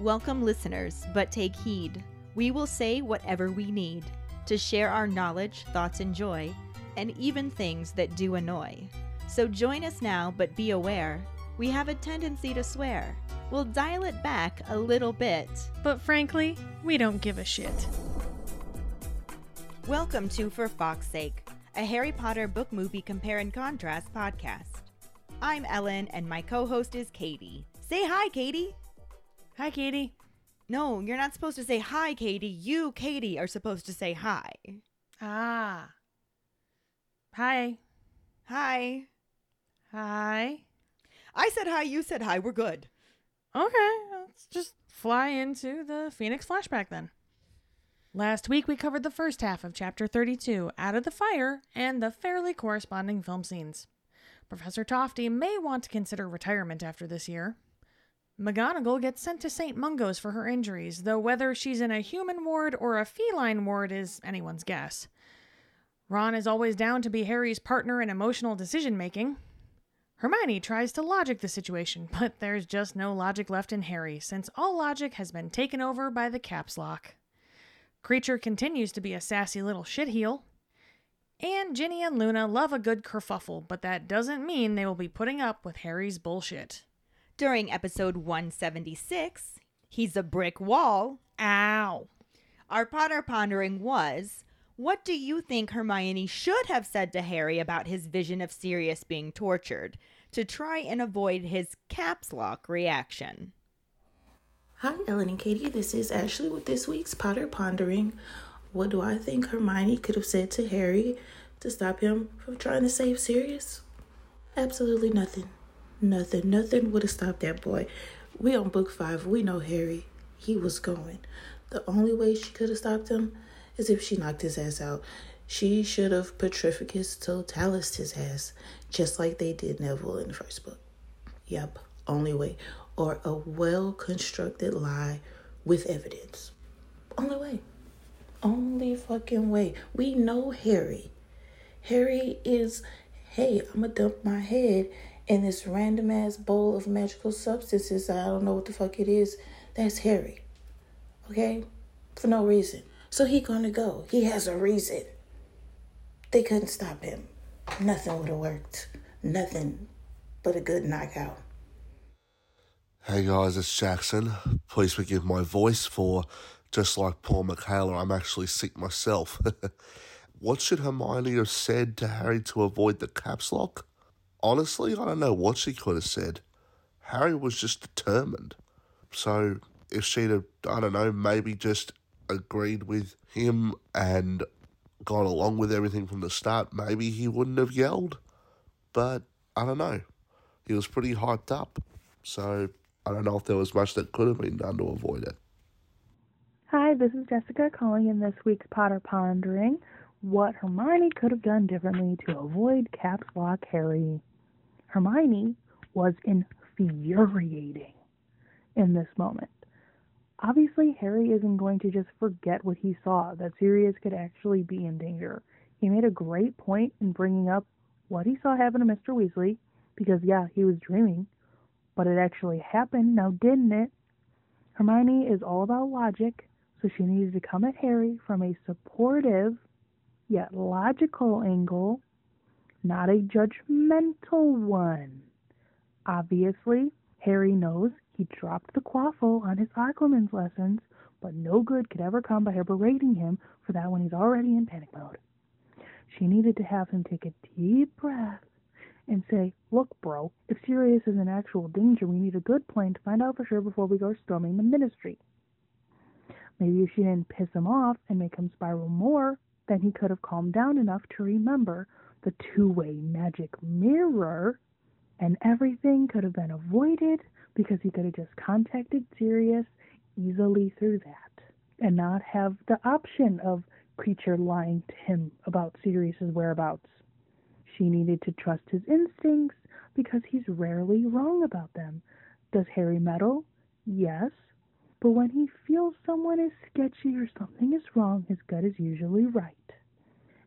Welcome, listeners, but take heed. We will say whatever we need to share our knowledge, thoughts, and joy, and even things that do annoy. So join us now, but be aware we have a tendency to swear. We'll dial it back a little bit. But frankly, we don't give a shit. Welcome to For Fawkes Sake, a Harry Potter book movie compare and contrast podcast. I'm Ellen, and my co host is Keighty. Say hi, Keighty. Hi, Keighty. No, you're not supposed to say hi, Keighty. You, Keighty, are supposed to say hi. Ah. Hi. Hi. Hi. I said hi, you said hi. We're good. Okay, let's just fly into the Phoenix flashback then. Last week we covered the first half of chapter 32, Out of the Fire, and the fairly corresponding film scenes. Professor Tofty may want to consider retirement after this year. McGonagall gets sent to St. Mungo's for her injuries, though whether she's in a human ward or a feline ward is anyone's guess. Ron is always down to be Harry's partner in emotional decision making. Hermione tries to logic the situation, but there's just no logic left in Harry, since all logic has been taken over by the caps lock. Kreacher continues to be a sassy little shitheel. And Ginny and Luna love a good kerfuffle, but that doesn't mean they will be putting up with Harry's bullshit. During episode 176, He's a Brick Wall, Ow. our Potter pondering was what do you think Hermione should have said to Harry about his vision of Sirius being tortured to try and avoid his caps lock reaction? Hi, Ellen and Keighty. This is Ashley with this week's Potter Pondering. What do I think Hermione could have said to Harry to stop him from trying to save Sirius? Absolutely nothing. Nothing. Nothing would have stopped that boy. We on book five. We know Harry. He was going. The only way she could have stopped him is if she knocked his ass out. She should have Petrificus totalis his ass, just like they did Neville in the first book. Yep, only way. Or a well constructed lie with evidence. Only way. Only fucking way. We know Harry. Harry is, hey, I'm gonna dump my head in this random ass bowl of magical substances. I don't know what the fuck it is. That's Harry. Okay? For no reason. So he gonna go. He has a reason. They couldn't stop him. Nothing would have worked. Nothing but a good knockout. Hey guys, it's Jackson. Please forgive my voice for just like Paul Michaela, I'm actually sick myself. what should Hermione have said to Harry to avoid the caps lock? Honestly, I don't know what she could have said. Harry was just determined. So if she'd have, I don't know, maybe just agreed with him and gone along with everything from the start, maybe he wouldn't have yelled. But I don't know. He was pretty hyped up. So I don't know if there was much that could have been done to avoid it. Hi, this is Jessica calling in this week's Potter Pondering what Hermione could have done differently to avoid Caps Lock Harry. Hermione was infuriating in this moment. Obviously, Harry isn't going to just forget what he saw, that Sirius could actually be in danger. He made a great point in bringing up what he saw happen to Mr. Weasley, because, yeah, he was dreaming, but it actually happened, now didn't it? Hermione is all about logic, so she needed to come at Harry from a supportive yet logical angle, not a judgmental one. Obviously, Harry knows he dropped the quaffle on his Occlumency lessons, but no good could ever come by her berating him for that when he's already in panic mode. She needed to have him take a deep breath and say, Look, bro, if Sirius is in actual danger, we need a good plan to find out for sure before we go storming the ministry. Maybe if she didn't piss him off and make him spiral more, then he could have calmed down enough to remember the two way magic mirror, and everything could have been avoided because he could have just contacted Sirius easily through that and not have the option of Kreacher lying to him about Sirius's whereabouts. She needed to trust his instincts because he's rarely wrong about them. Does Harry meddle? Yes. But when he feels someone is sketchy or something is wrong, his gut is usually right.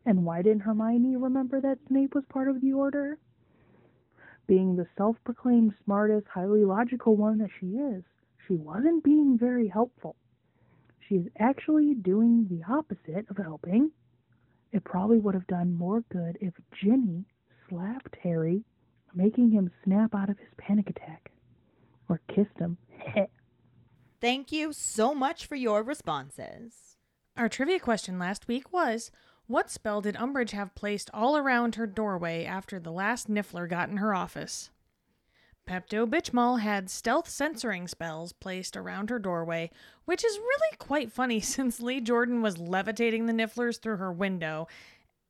And why didn't Hermione remember that Snape was part of the Order? Being the self proclaimed smartest, highly logical one that she is, she wasn't being very helpful. She's actually doing the opposite of helping. It probably would have done more good if Ginny slapped Harry, making him snap out of his panic attack. Or kissed him. Thank you so much for your responses. Our trivia question last week was What spell did Umbridge have placed all around her doorway after the last Niffler got in her office? Pepto Bitchmall had stealth sensoring spells placed around her doorway, which is really quite funny since Lee Jordan was levitating the Nifflers through her window,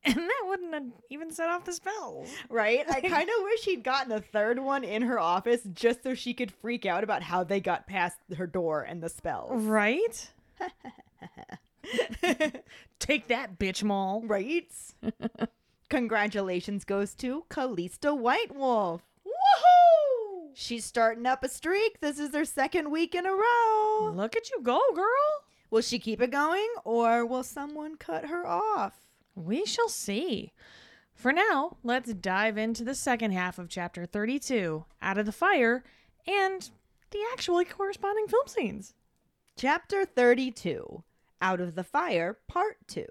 and that wouldn't have even set off the spells. Right? I kind of wish he'd gotten a third one in her office just so she could freak out about how they got past her door and the spells. Right? Take that, bitch mall. Right? Congratulations goes to Callista White Wolf. Woohoo! She's starting up a streak. This is her second week in a row. Look at you go, girl. Will she keep it going or will someone cut her off? We shall see. For now, let's dive into the second half of chapter 32, Out of the Fire, and the actually corresponding film scenes. Chapter 32 Out of the Fire, Part 2.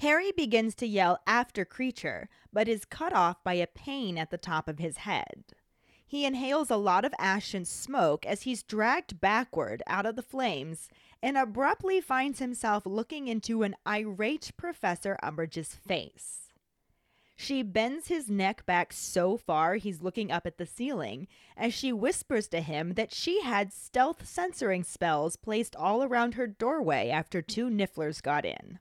Harry begins to yell after Kreacher, but is cut off by a pain at the top of his head. He inhales a lot of ash and smoke as he's dragged backward out of the flames and abruptly finds himself looking into an irate Professor Umbridge's face. She bends his neck back so far he's looking up at the ceiling as she whispers to him that she had stealth sensoring spells placed all around her doorway after two Nifflers got in.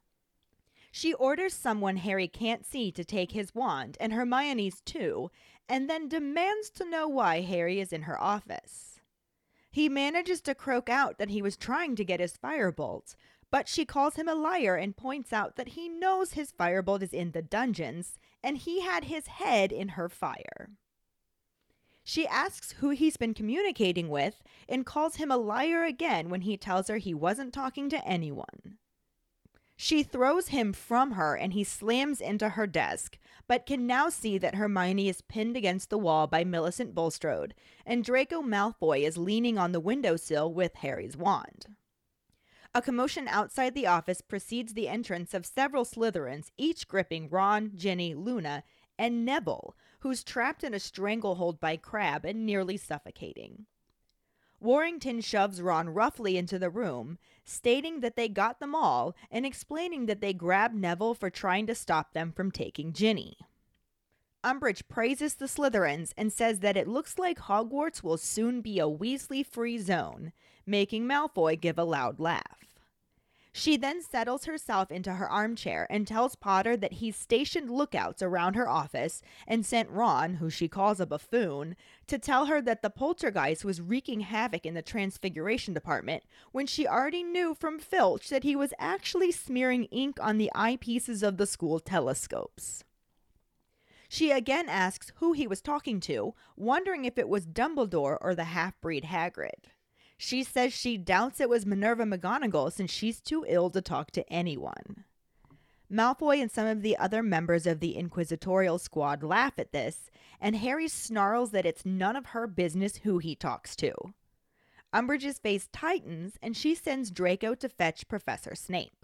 She orders someone Harry can't see to take his wand and Hermione's too, and then demands to know why Harry is in her office. He manages to croak out that he was trying to get his firebolt, but she calls him a liar and points out that he knows his firebolt is in the dungeons and he had his head in her fire. She asks who he's been communicating with and calls him a liar again when he tells her he wasn't talking to anyone. She throws him from her and he slams into her desk, but can now see that Hermione is pinned against the wall by Millicent Bulstrode, and Draco Malfoy is leaning on the windowsill with Harry's wand. A commotion outside the office precedes the entrance of several Slytherins, each gripping Ron, Ginny, Luna, and Neville, who's trapped in a stranglehold by Crabbe and nearly suffocating. Warrington shoves Ron roughly into the room, stating that they got them all and explaining that they grabbed Neville for trying to stop them from taking Ginny. Umbridge praises the Slytherins and says that it looks like Hogwarts will soon be a Weasley free zone, making Malfoy give a loud laugh. She then settles herself into her armchair and tells Potter that he's stationed lookouts around her office and sent Ron, who she calls a buffoon, to tell her that the poltergeist was wreaking havoc in the Transfiguration department when she already knew from Filch that he was actually smearing ink on the eyepieces of the school telescopes. She again asks who he was talking to, wondering if it was Dumbledore or the half breed Hagrid. She says she doubts it was Minerva McGonagall since she's too ill to talk to anyone. Malfoy and some of the other members of the Inquisitorial squad laugh at this, and Harry snarls that it's none of her business who he talks to. Umbridge's face tightens, and she sends Draco to fetch Professor Snape.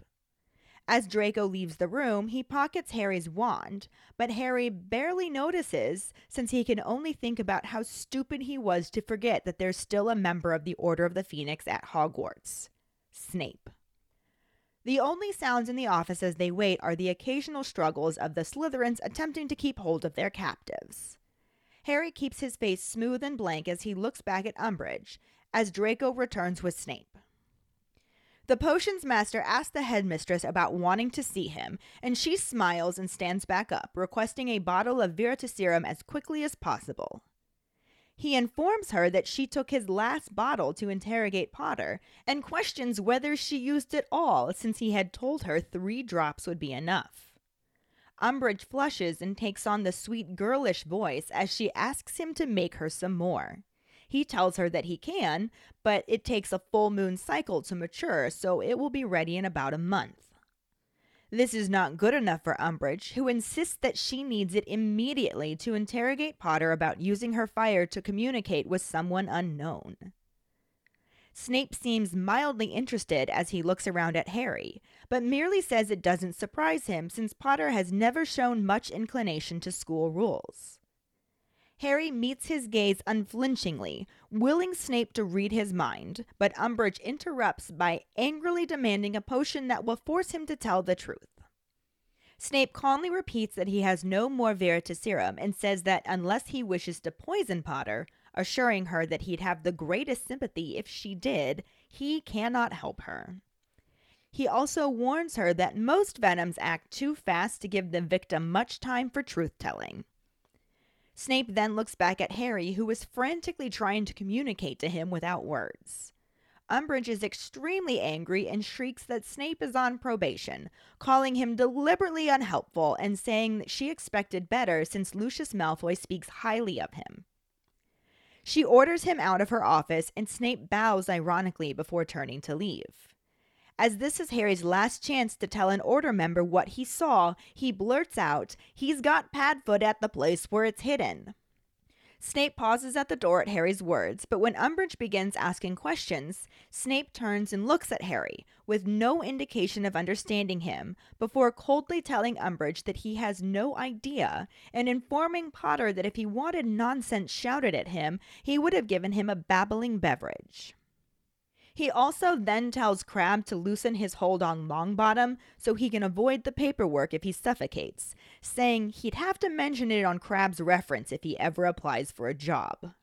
As Draco leaves the room, he pockets Harry's wand, but Harry barely notices since he can only think about how stupid he was to forget that there's still a member of the Order of the Phoenix at Hogwarts Snape. The only sounds in the office as they wait are the occasional struggles of the Slytherins attempting to keep hold of their captives. Harry keeps his face smooth and blank as he looks back at Umbridge, as Draco returns with Snape. The potions master asks the headmistress about wanting to see him, and she smiles and stands back up, requesting a bottle of Veritaserum as quickly as possible. He informs her that she took his last bottle to interrogate Potter and questions whether she used it all since he had told her three drops would be enough. Umbridge flushes and takes on the sweet girlish voice as she asks him to make her some more. He tells her that he can, but it takes a full moon cycle to mature, so it will be ready in about a month. This is not good enough for Umbridge, who insists that she needs it immediately to interrogate Potter about using her fire to communicate with someone unknown. Snape seems mildly interested as he looks around at Harry, but merely says it doesn't surprise him since Potter has never shown much inclination to school rules. Harry meets his gaze unflinchingly, willing Snape to read his mind, but Umbridge interrupts by angrily demanding a potion that will force him to tell the truth. Snape calmly repeats that he has no more Veritaserum and says that unless he wishes to poison Potter, assuring her that he'd have the greatest sympathy if she did, he cannot help her. He also warns her that most venoms act too fast to give the victim much time for truth telling. Snape then looks back at Harry, who is frantically trying to communicate to him without words. Umbridge is extremely angry and shrieks that Snape is on probation, calling him deliberately unhelpful and saying that she expected better since Lucius Malfoy speaks highly of him. She orders him out of her office, and Snape bows ironically before turning to leave. As this is Harry's last chance to tell an order member what he saw, he blurts out, He's got Padfoot at the place where it's hidden. Snape pauses at the door at Harry's words, but when Umbridge begins asking questions, Snape turns and looks at Harry, with no indication of understanding him, before coldly telling Umbridge that he has no idea, and informing Potter that if he wanted nonsense shouted at him, he would have given him a babbling beverage. He also then tells Crabbe to loosen his hold on Longbottom so he can avoid the paperwork if he suffocates, saying he'd have to mention it on Crabbe's reference if he ever applies for a job.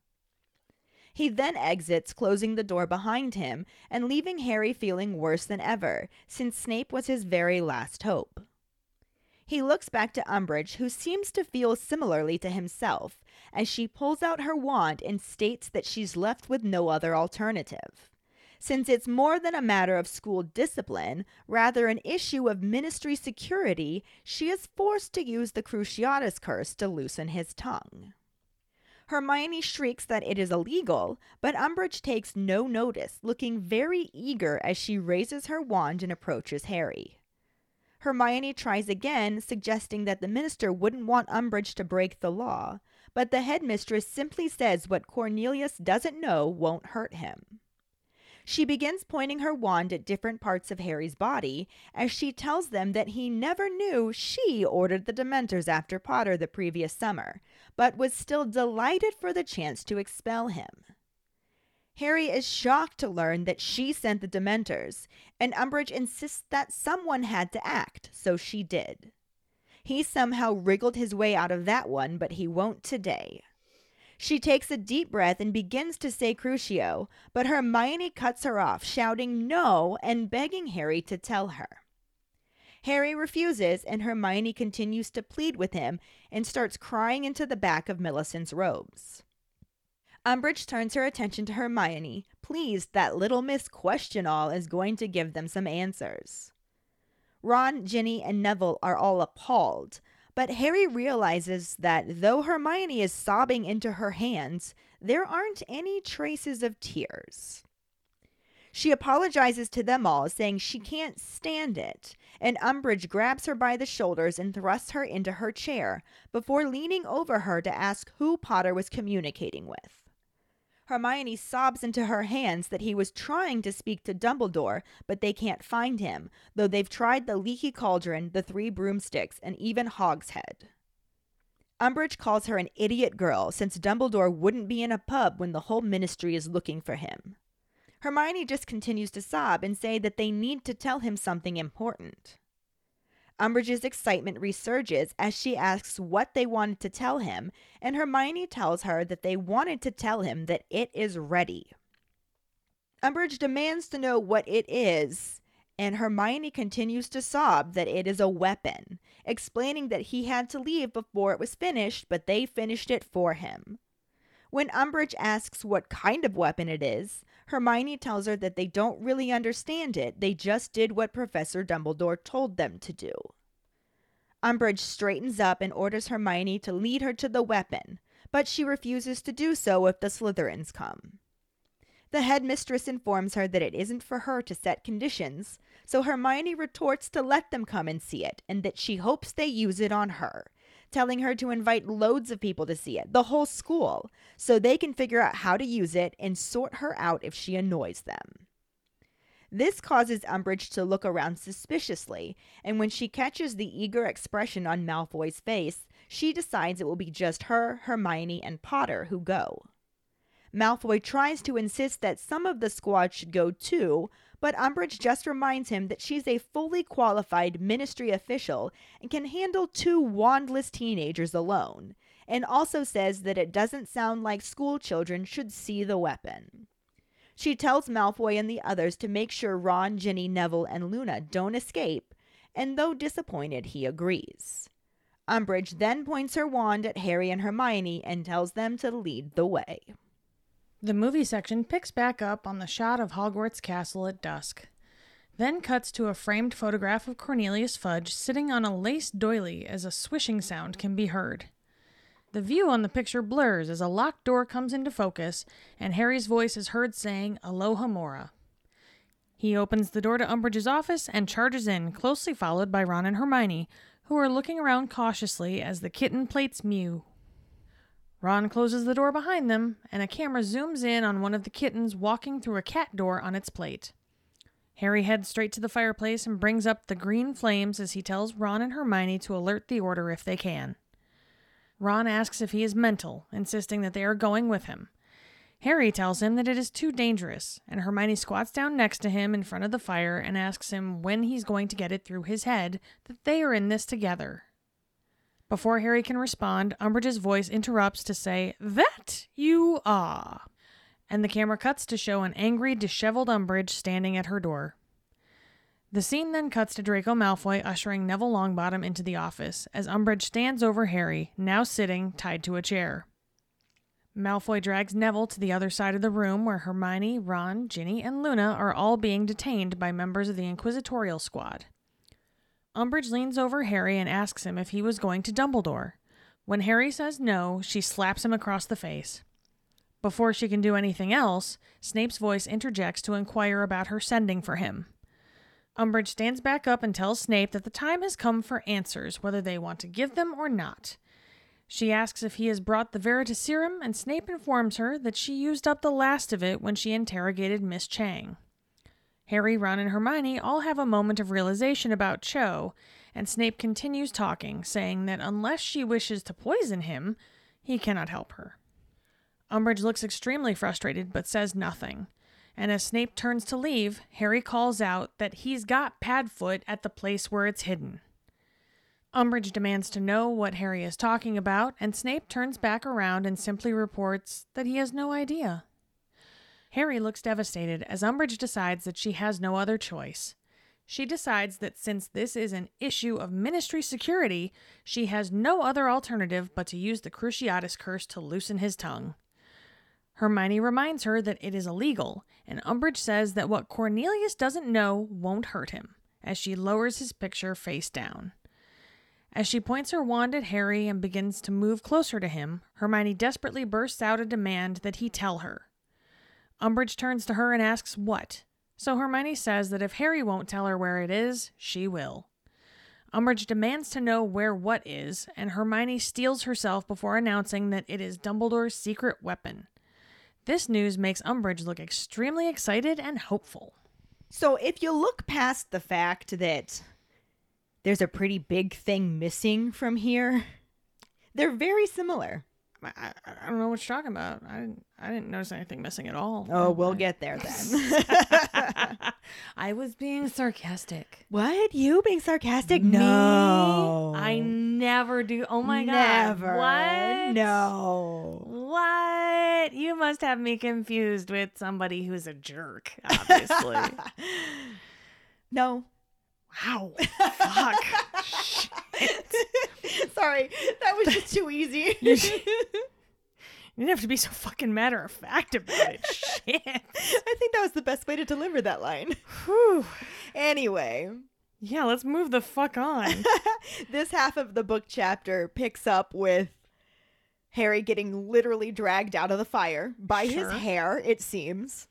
He then exits, closing the door behind him and leaving Harry feeling worse than ever, since Snape was his very last hope. He looks back to Umbridge, who seems to feel similarly to himself, as she pulls out her wand and states that she's left with no other alternative since it's more than a matter of school discipline, rather an issue of ministry security, she is forced to use the Cruciatus curse to loosen his tongue. Hermione shrieks that it is illegal, but Umbridge takes no notice, looking very eager as she raises her wand and approaches Harry. Hermione tries again, suggesting that the minister wouldn't want Umbridge to break the law, but the headmistress simply says what Cornelius doesn't know won't hurt him. She begins pointing her wand at different parts of Harry's body as she tells them that he never knew she ordered the Dementors after Potter the previous summer, but was still delighted for the chance to expel him. Harry is shocked to learn that she sent the Dementors, and Umbridge insists that someone had to act, so she did. He somehow wriggled his way out of that one, but he won't today. She takes a deep breath and begins to say Crucio, but Hermione cuts her off, shouting no and begging Harry to tell her. Harry refuses, and Hermione continues to plead with him and starts crying into the back of Millicent's robes. Umbridge turns her attention to Hermione, pleased that little Miss Question All is going to give them some answers. Ron, Ginny, and Neville are all appalled, but Harry realizes that though Hermione is sobbing into her hands, there aren't any traces of tears. She apologizes to them all, saying she can't stand it, and Umbridge grabs her by the shoulders and thrusts her into her chair before leaning over her to ask who Potter was communicating with. Hermione sobs into her hands that he was trying to speak to Dumbledore, but they can't find him, though they've tried the leaky cauldron, the three broomsticks, and even Hogshead. Umbridge calls her an idiot girl since Dumbledore wouldn't be in a pub when the whole ministry is looking for him. Hermione just continues to sob and say that they need to tell him something important. Umbridge's excitement resurges as she asks what they wanted to tell him, and Hermione tells her that they wanted to tell him that it is ready. Umbridge demands to know what it is, and Hermione continues to sob that it is a weapon, explaining that he had to leave before it was finished, but they finished it for him. When Umbridge asks what kind of weapon it is, Hermione tells her that they don't really understand it, they just did what Professor Dumbledore told them to do. Umbridge straightens up and orders Hermione to lead her to the weapon, but she refuses to do so if the Slytherins come. The headmistress informs her that it isn't for her to set conditions, so Hermione retorts to let them come and see it and that she hopes they use it on her, telling her to invite loads of people to see it, the whole school, so they can figure out how to use it and sort her out if she annoys them. This causes Umbridge to look around suspiciously, and when she catches the eager expression on Malfoy's face, she decides it will be just her, Hermione, and Potter who go. Malfoy tries to insist that some of the squad should go too, but Umbridge just reminds him that she's a fully qualified ministry official and can handle two wandless teenagers alone, and also says that it doesn't sound like school children should see the weapon. She tells Malfoy and the others to make sure Ron, Ginny, Neville, and Luna don't escape, and though disappointed, he agrees. Umbridge then points her wand at Harry and Hermione and tells them to lead the way. The movie section picks back up on the shot of Hogwarts Castle at dusk, then cuts to a framed photograph of Cornelius Fudge sitting on a lace doily as a swishing sound can be heard. The view on the picture blurs as a locked door comes into focus, and Harry's voice is heard saying Alohomora. He opens the door to Umbridge's office and charges in, closely followed by Ron and Hermione, who are looking around cautiously as the kitten plates mew. Ron closes the door behind them, and a camera zooms in on one of the kittens walking through a cat door on its plate. Harry heads straight to the fireplace and brings up the green flames as he tells Ron and Hermione to alert the Order if they can. Ron asks if he is mental, insisting that they are going with him. Harry tells him that it is too dangerous, and Hermione squats down next to him in front of the fire and asks him when he's going to get it through his head that they are in this together. Before Harry can respond, Umbridge's voice interrupts to say, That you are. And the camera cuts to show an angry, disheveled Umbridge standing at her door. The scene then cuts to Draco Malfoy ushering Neville Longbottom into the office as Umbridge stands over Harry, now sitting tied to a chair. Malfoy drags Neville to the other side of the room where Hermione, Ron, Ginny, and Luna are all being detained by members of the Inquisitorial Squad. Umbridge leans over Harry and asks him if he was going to Dumbledore. When Harry says no, she slaps him across the face. Before she can do anything else, Snape's voice interjects to inquire about her sending for him. Umbridge stands back up and tells Snape that the time has come for answers, whether they want to give them or not. She asks if he has brought the Veritaserum, and Snape informs her that she used up the last of it when she interrogated Miss Chang. Harry, Ron, and Hermione all have a moment of realization about Cho, and Snape continues talking, saying that unless she wishes to poison him, he cannot help her. Umbridge looks extremely frustrated but says nothing and as Snape turns to leave, Harry calls out that he's got Padfoot at the place where it's hidden. Umbridge demands to know what Harry is talking about, and Snape turns back around and simply reports that he has no idea. Harry looks devastated as Umbridge decides that she has no other choice. She decides that since this is an issue of ministry security, she has no other alternative but to use the Cruciatus curse to loosen his tongue. Hermione reminds her that it is illegal, and Umbridge says that what Cornelius doesn't know won't hurt him, as she lowers his picture face down. As she points her wand at Harry and begins to move closer to him, Hermione desperately bursts out a demand that he tell her. Umbridge turns to her and asks what, so Hermione says that if Harry won't tell her where it is, she will. Umbridge demands to know where what is, and Hermione steels herself before announcing that it is Dumbledore's secret weapon. This news makes Umbridge look extremely excited and hopeful. So, if you look past the fact that there's a pretty big thing missing from here, they're very similar. I, I, don't know what you're talking about. I didn't, I didn't notice anything missing at all. Oh, we'll I- get there then. I was being sarcastic. what? You being sarcastic? Me? No. I never do. Oh my God. Never. god. What? No. What? You must have me confused with somebody who's a jerk, obviously. No. wow. Fuck. Sorry, that was just too easy. You You didn't have to be so fucking matter of fact about it. Shit. I think that was the best way to deliver that line. Whew. Anyway, Yeah, let's move the fuck on. this half of the book chapter picks up with Harry getting literally dragged out of the fire by Sure. his hair, it seems.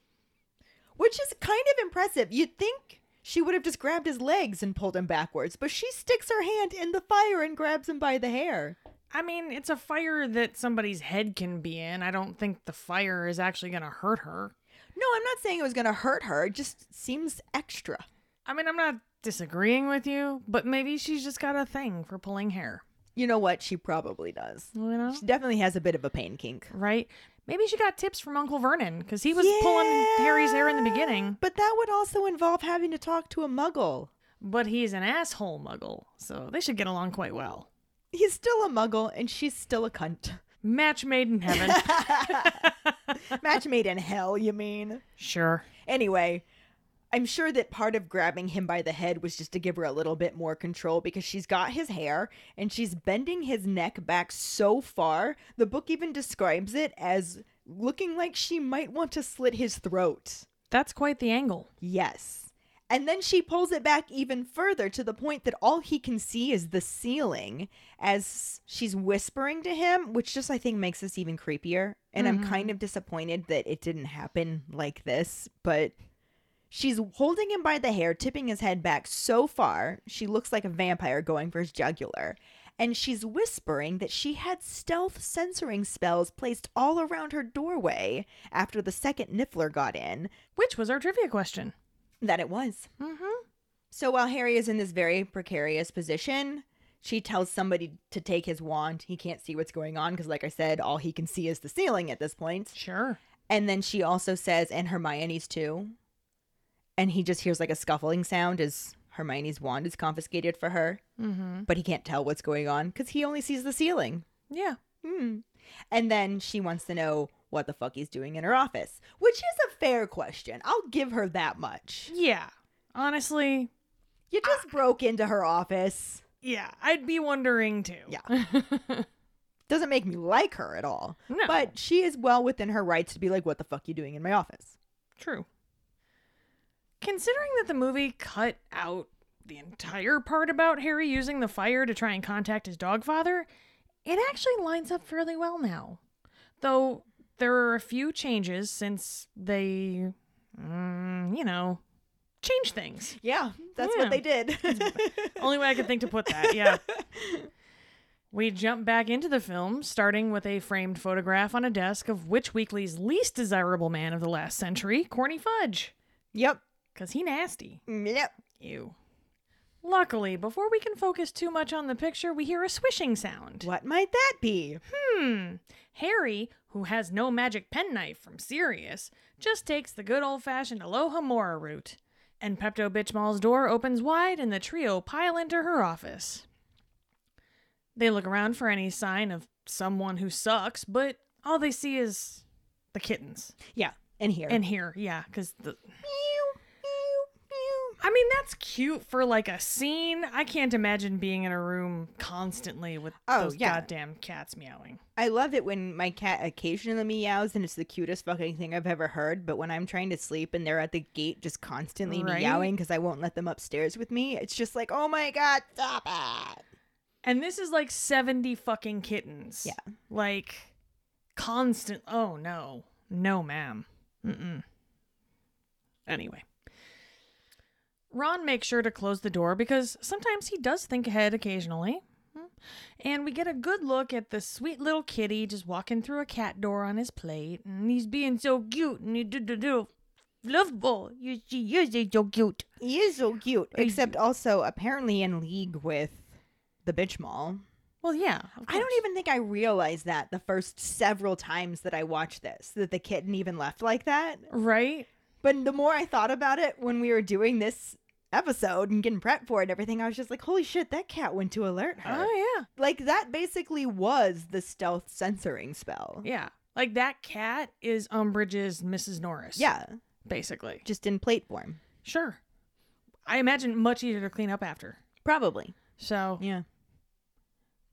Which is kind of impressive. You'd think she would have just grabbed his legs and pulled him backwards, but she sticks her hand in the fire and grabs him by the hair. I mean, it's a fire that somebody's head can be in. I don't think the fire is actually going to hurt her. No, I'm not saying it was going to hurt her. It just seems extra. I mean, I'm not disagreeing with you, but maybe she's just got a thing for pulling hair. You know what? She probably does. You know? She definitely has a bit of a pain kink. Right? Maybe she got tips from Uncle Vernon because he was pulling Harry's hair in the beginning, But that would also involve having to talk to a muggle. but he's an asshole muggle, so they should get along quite well. He's still a muggle and she's still a cunt. Match made in heaven. Match made in hell, you mean? sure. Anyway, I'm sure that part of grabbing him by the head was just to give her a little bit more control because she's got his hair and she's bending his neck back so far. The book even describes it as looking like she might want to slit his throat. That's quite the angle. Yes. And then she pulls it back even further to the point that all he can see is the ceiling as she's whispering to him, which just I think makes this even creepier. And I'm mm-hmm. kind of disappointed that it didn't happen like this, but she's holding him by the hair, tipping his head back so far, she looks like a vampire going for his jugular. And she's whispering that she had stealth sensoring spells placed all around her doorway after the second Niffler got in, Which was our trivia question. that it was. Mm-hmm. So while Harry is in this very precarious position, she tells somebody to take his wand. He can't see what's going on because, like I said, all he can see is the ceiling at this point. Sure. And then she also says, and Hermione's too. And he just hears like a scuffling sound as Hermione's wand is confiscated for her, Mm-hmm. but he can't tell what's going on because he only sees the ceiling. Yeah. Hmm. And then she wants to know what the fuck he's doing in her office, which is a fair question. I'll give her that much. Yeah. Honestly, You just broke into her office. yeah, I'd be wondering too. Yeah. Doesn't make me like her at all. No. But she is well within her rights to be like, what the fuck you doing in my office? True. Considering that the movie cut out the entire part about Harry using the fire to try and contact his dog father, it actually lines up fairly well now. Though there are a few changes since they, mm, you know, change things. Yeah, that's Yeah. what they did. Only way I could think to put that, yeah. We jump back into the film, starting with a framed photograph on a desk of Witch Weekly's least desirable man of the last century, Corny Fudge. yep. Cause he nasty. Yep. Ew. Luckily, before we can focus too much on the picture, we hear a swishing sound. What might that be? Hmm. Harry, who has no magic penknife from Sirius, just takes the good old fashioned Alohomora route. And Pepto Bitchmall's door opens wide and the trio pile into her office. They look around for any sign of someone who sucks, but all they see is the kittens. Yeah, in here. And here, yeah, because the. I mean, that's cute for like a scene. I can't imagine being in a room constantly with Oh, those yeah. goddamn cats meowing. I love it when my cat occasionally meows and it's the cutest fucking thing I've ever heard. But when I'm trying to sleep and they're at the gate just constantly Right? meowing because I won't let them upstairs with me, it's just like, oh my god, stop it. And this is like 70 fucking kittens. Yeah. Like constant. Oh, no. No, ma'am. Mm-mm. Anyway. Ron makes sure to close the door because sometimes he does think ahead occasionally. Hmm. And we get a good look at the sweet little kitty just walking through a cat door on his plate. And he's being so cute. And he did the little lovable. You, she is so cute. He is so cute. Except also apparently in league with the bitch mall. Well, yeah. I don't even think I realized that the first several times that I watched this, that the kitten even left like that. Right? But the more I thought about it when we were doing this episode and getting prepped for it and everything, I was just like, holy shit, that cat went to alert her. Oh, yeah. Like that basically was the stealth sensoring spell. Yeah. Like that cat is Umbridge's Mrs. Norris. Yeah, Basically. just in plate form. Sure. I imagine much easier to clean up after. Probably. So, Yeah.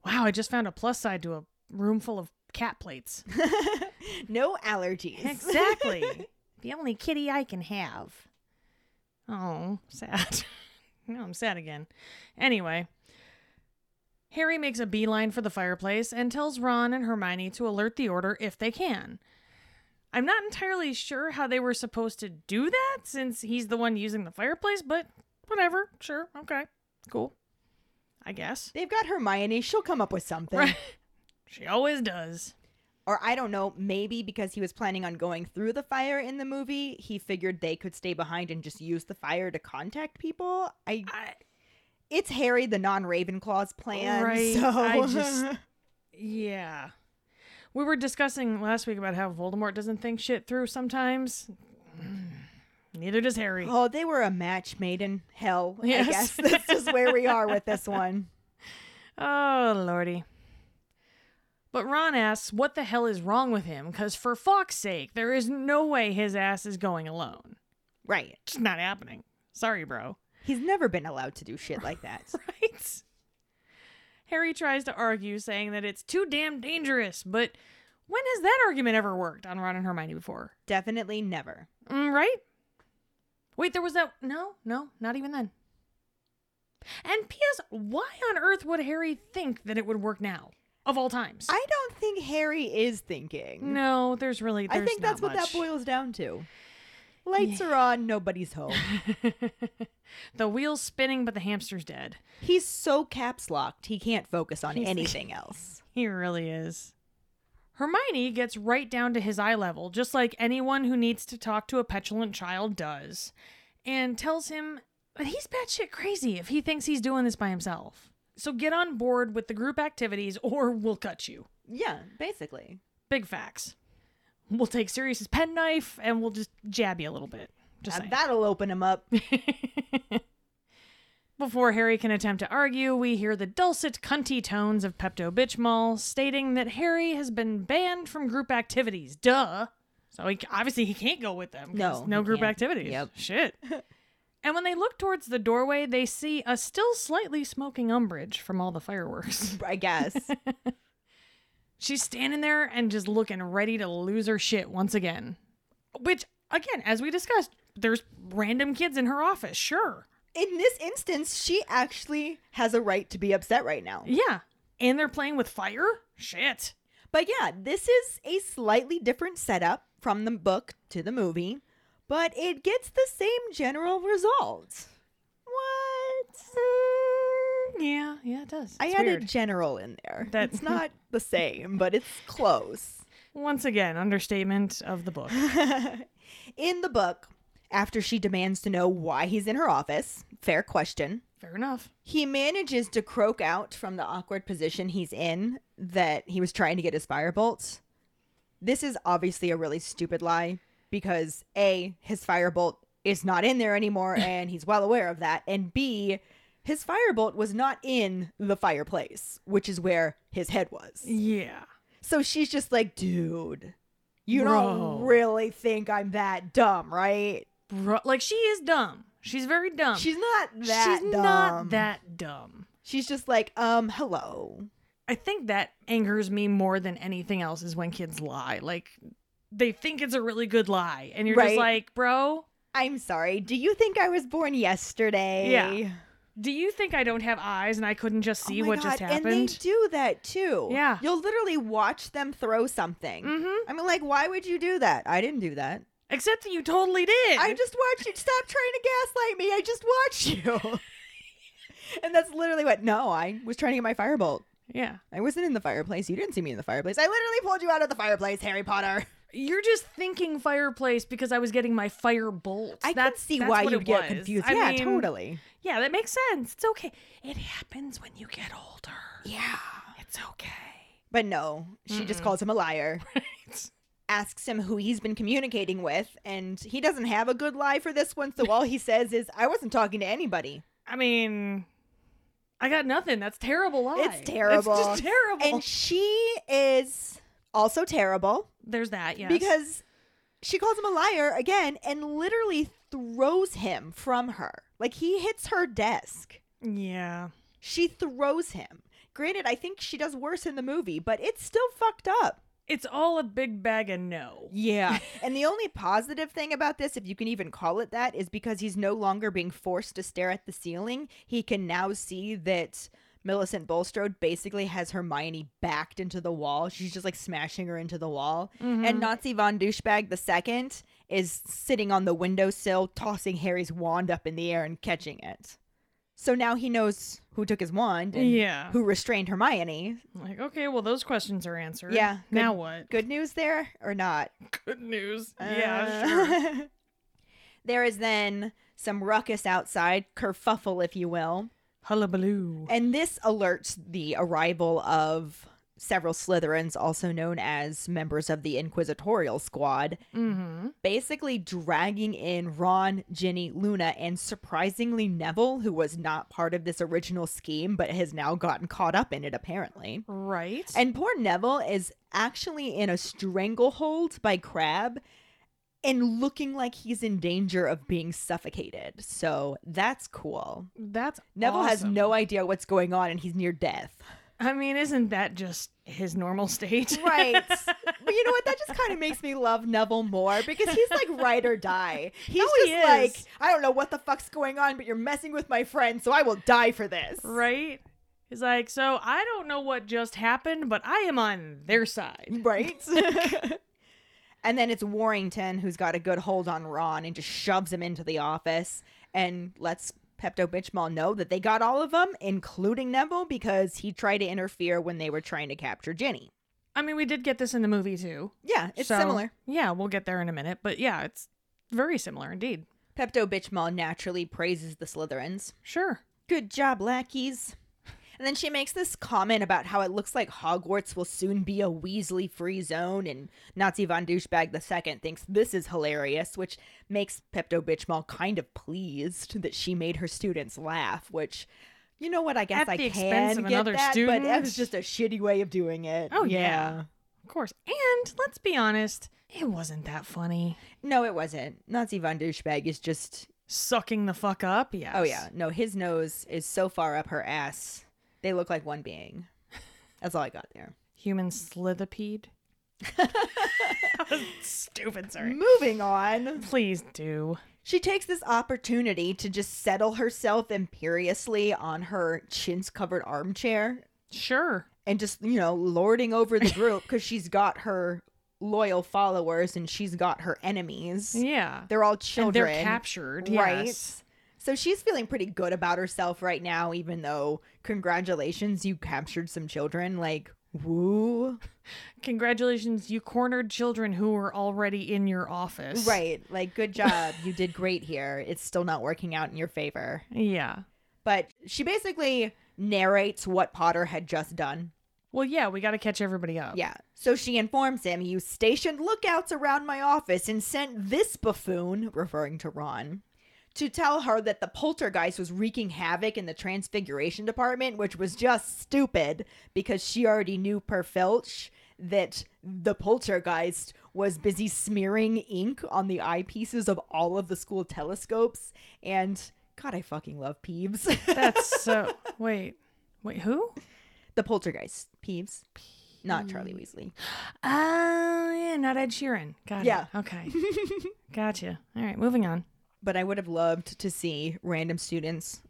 wow, I just found a plus side to a room full of cat plates. no allergies. Exactly. the only kitty I can have. Oh, sad. no, I'm sad again. Anyway, Harry makes a beeline for the fireplace and tells Ron and Hermione to alert the order if they can. I'm not entirely sure how they were supposed to do that since he's the one using the fireplace, but whatever. Sure. Okay. Cool. I guess. They've got Hermione. She'll come up with something. Right. She always does. Or I don't know, maybe because he was planning on going through the fire in the movie, he figured they could stay behind and just use the fire to contact people. I I, it's Harry the non-Ravenclaw's plan. Right, So I just- yeah. We were discussing last week about how Voldemort doesn't think shit through sometimes. Neither does Harry. Oh, they were a match made in hell. I guess that's just where we are with this one. Oh, lordy. But Ron asks what the hell is wrong with him, because for fuck's sake, there is no way his ass is going alone. Right. It's not happening. Sorry, bro. He's never been allowed to do shit like that. Right? Harry tries to argue, saying that it's too damn dangerous, but when has that argument ever worked on Ron and Hermione before? Definitely never. Mm, right? Wait, there was that. No, no, not even then. And P.S., why on earth would Harry think that it would work now? Of all times. I don't think Harry is thinking. no, there's really. I think that's what that boils down to. Lights are on, nobody's home. the wheel's spinning, but the hamster's dead. He's so caps locked, he can't focus on He's- anything else. He really is. Hermione gets right down to his eye level, just like anyone who needs to talk to a petulant child does, and tells him that he's batshit crazy if he thinks he's doing this by himself. So get on board with the group activities or we'll cut you. Yeah, basically. Big facts. We'll take Sirius's penknife and we'll just jab you a little bit. Just Uh, that'll open him up. Before Harry can attempt to argue, we hear the dulcet, cunty tones of Pepto Bitchmall stating that Harry has been banned from group activities. Duh. So he, obviously he can't go with them. No, no group can't. activities. Yep. Shit. and when they look towards the doorway, they see a still slightly smoking Umbridge from all the fireworks. I guess. She's standing there and just looking ready to lose her shit once again. Which, again, as we discussed, there's random kids in her office. Sure. In this instance, she actually has a right to be upset right now. Yeah. And they're playing with fire? Shit. But yeah, this is a slightly different setup from the book to the movie, but it gets the same general result. What? Mm, yeah, yeah, it does. I It's added general in there. That's not the same, but it's close. Once again, understatement of the book. in the book, after she demands to know why he's in her office, fair question, Fair enough. he manages to croak out from the awkward position he's in that he was trying to get his firebolt. This is obviously a really stupid lie because A, his firebolt is not in there anymore and he's well aware of that, and B, his firebolt was not in the fireplace, which is where his head was. Yeah. So she's just like, dude, you Bro. don't really think I'm that dumb, right? Bro, like she is dumb. She's very dumb. She's not that She's dumb. not that dumb. She's just like, um, hello. I think that angers me more than anything else is when kids lie. Like they think it's a really good lie and you're Right. just like, "Bro, I'm sorry. Do you think I was born yesterday? Yeah. do you think I don't have eyes and I couldn't just Oh see my what just happened?" And they do that too. Yeah. You'll literally watch them throw something. Mhm. I mean, like, why would you do that? I didn't do that. Except that you totally did. I just watched you. Stop trying to gaslight me. I just watched you. and that's literally what. No, I was trying to get my firebolt. Yeah. I wasn't in the fireplace. You didn't see me in the fireplace. I literally pulled you out of the fireplace, Harry Potter. You're just thinking fireplace because I was getting my fire bolt. I that's, can see that's why you'd get was. confused. I yeah, mean, totally. Yeah, that makes sense. It's okay. It happens when you get older. Yeah. It's okay. But no, she just calls him a liar. Right. asks him who he's been communicating with, and he doesn't have a good lie for this one, so all he says is, I wasn't talking to anybody. I mean, I got nothing. That's terrible lie. It's terrible. It's just terrible. And she is also terrible There's that, yes. because she calls him a liar again and literally throws him from her. Like he hits her desk. yeah. She throws him. Granted, I think she does worse in the movie, but it's still fucked up. It's all a big bag of no. Yeah. and the only positive thing about this, if you can even call it that, is because he's no longer being forced to stare at the ceiling. He can now see that Millicent Bulstrode basically has Hermione backed into the wall. She's just like smashing her into the wall. And Nazi von Douchebag the second is sitting on the windowsill, tossing Harry's wand up in the air and catching it. So now he knows who took his wand and Yeah. who restrained Hermione. Like, okay, well, those questions are answered. Yeah, good- Now what? Good news there or not? Good news. Uh, yeah, sure. there is then some ruckus outside, kerfuffle, if you will. Hullabaloo. And this alerts the arrival of several Slytherins, also known as members of the Inquisitorial Squad, Mm-hmm. basically dragging in Ron, Ginny, Luna, and surprisingly Neville, who was not part of this original scheme but has now gotten caught up in it, apparently. Right. And poor Neville is actually in a stranglehold by Crabbe and looking like he's in danger of being suffocated. So that's cool. that's Neville has no idea what's going on and he's near death. I mean, isn't that just his normal state? Right. but you know what? That just kind of makes me love Neville more because he's like ride or die. He's oh, No, just he like, I don't know what the fuck's going on, but you're messing with my friend, so I will die for this. right? He's like, so I don't know what just happened, but I am on their side. Right? And then it's Warrington who's got a good hold on Ron and just shoves him into the office and lets Pepto Bitchmall know that they got all of them, including Neville, because he tried to interfere when they were trying to capture Ginny. I mean, we did get this in the movie too. Yeah, it's So, similar. Yeah, we'll get there in a minute, but yeah, it's very similar indeed. Pepto Bitchmall naturally praises the Slytherins. Sure. Good job, lackeys. And then she makes this comment about how it looks like Hogwarts will soon be a Weasley free zone, and Nazi von Douchebag II thinks this is hilarious, which makes Pepto Bitchmall kind of pleased that she made her students laugh, which, you know what, I guess At I can get that, but that was just a shitty way of doing it. Oh, yeah. Of course. And let's be honest, it wasn't that funny. No, it wasn't. Nazi von Douchebag is just, Sucking the fuck up, yes. oh yeah, no, his nose is so far up her ass. They look like one being. That's all I got there. Human slithipede. Stupid, sorry. Moving on. Please do. She takes this opportunity to just settle herself imperiously on her chintz covered armchair Sure. and just, you know, lording over the group because she's got her loyal followers and she's got her enemies. Yeah. They're all And children. they're captured, Right. yes. So she's feeling pretty good about herself right now, even though, congratulations, you captured some children. Like, woo. Congratulations, you cornered children who were already in your office. Right. Like, good job. you did great here. It's still not working out in your favor. Yeah. But she basically narrates what Potter had just done. Well, yeah, we got to catch everybody up. Yeah. So she informs him, You stationed lookouts around my office and sent this buffoon, referring to Ron, to tell her that the poltergeist was wreaking havoc in the transfiguration department, which was just stupid because she already knew per filch that the poltergeist was busy smearing ink on the eyepieces of all of the school telescopes. And God, I fucking love Peeves. That's so. Wait. Wait, who? the poltergeist, Peeves. Not Charlie Weasley. Oh, yeah, not Ed Sheeran. Got Yeah. it. Okay. gotcha. All right, moving on. But I would have loved to see random students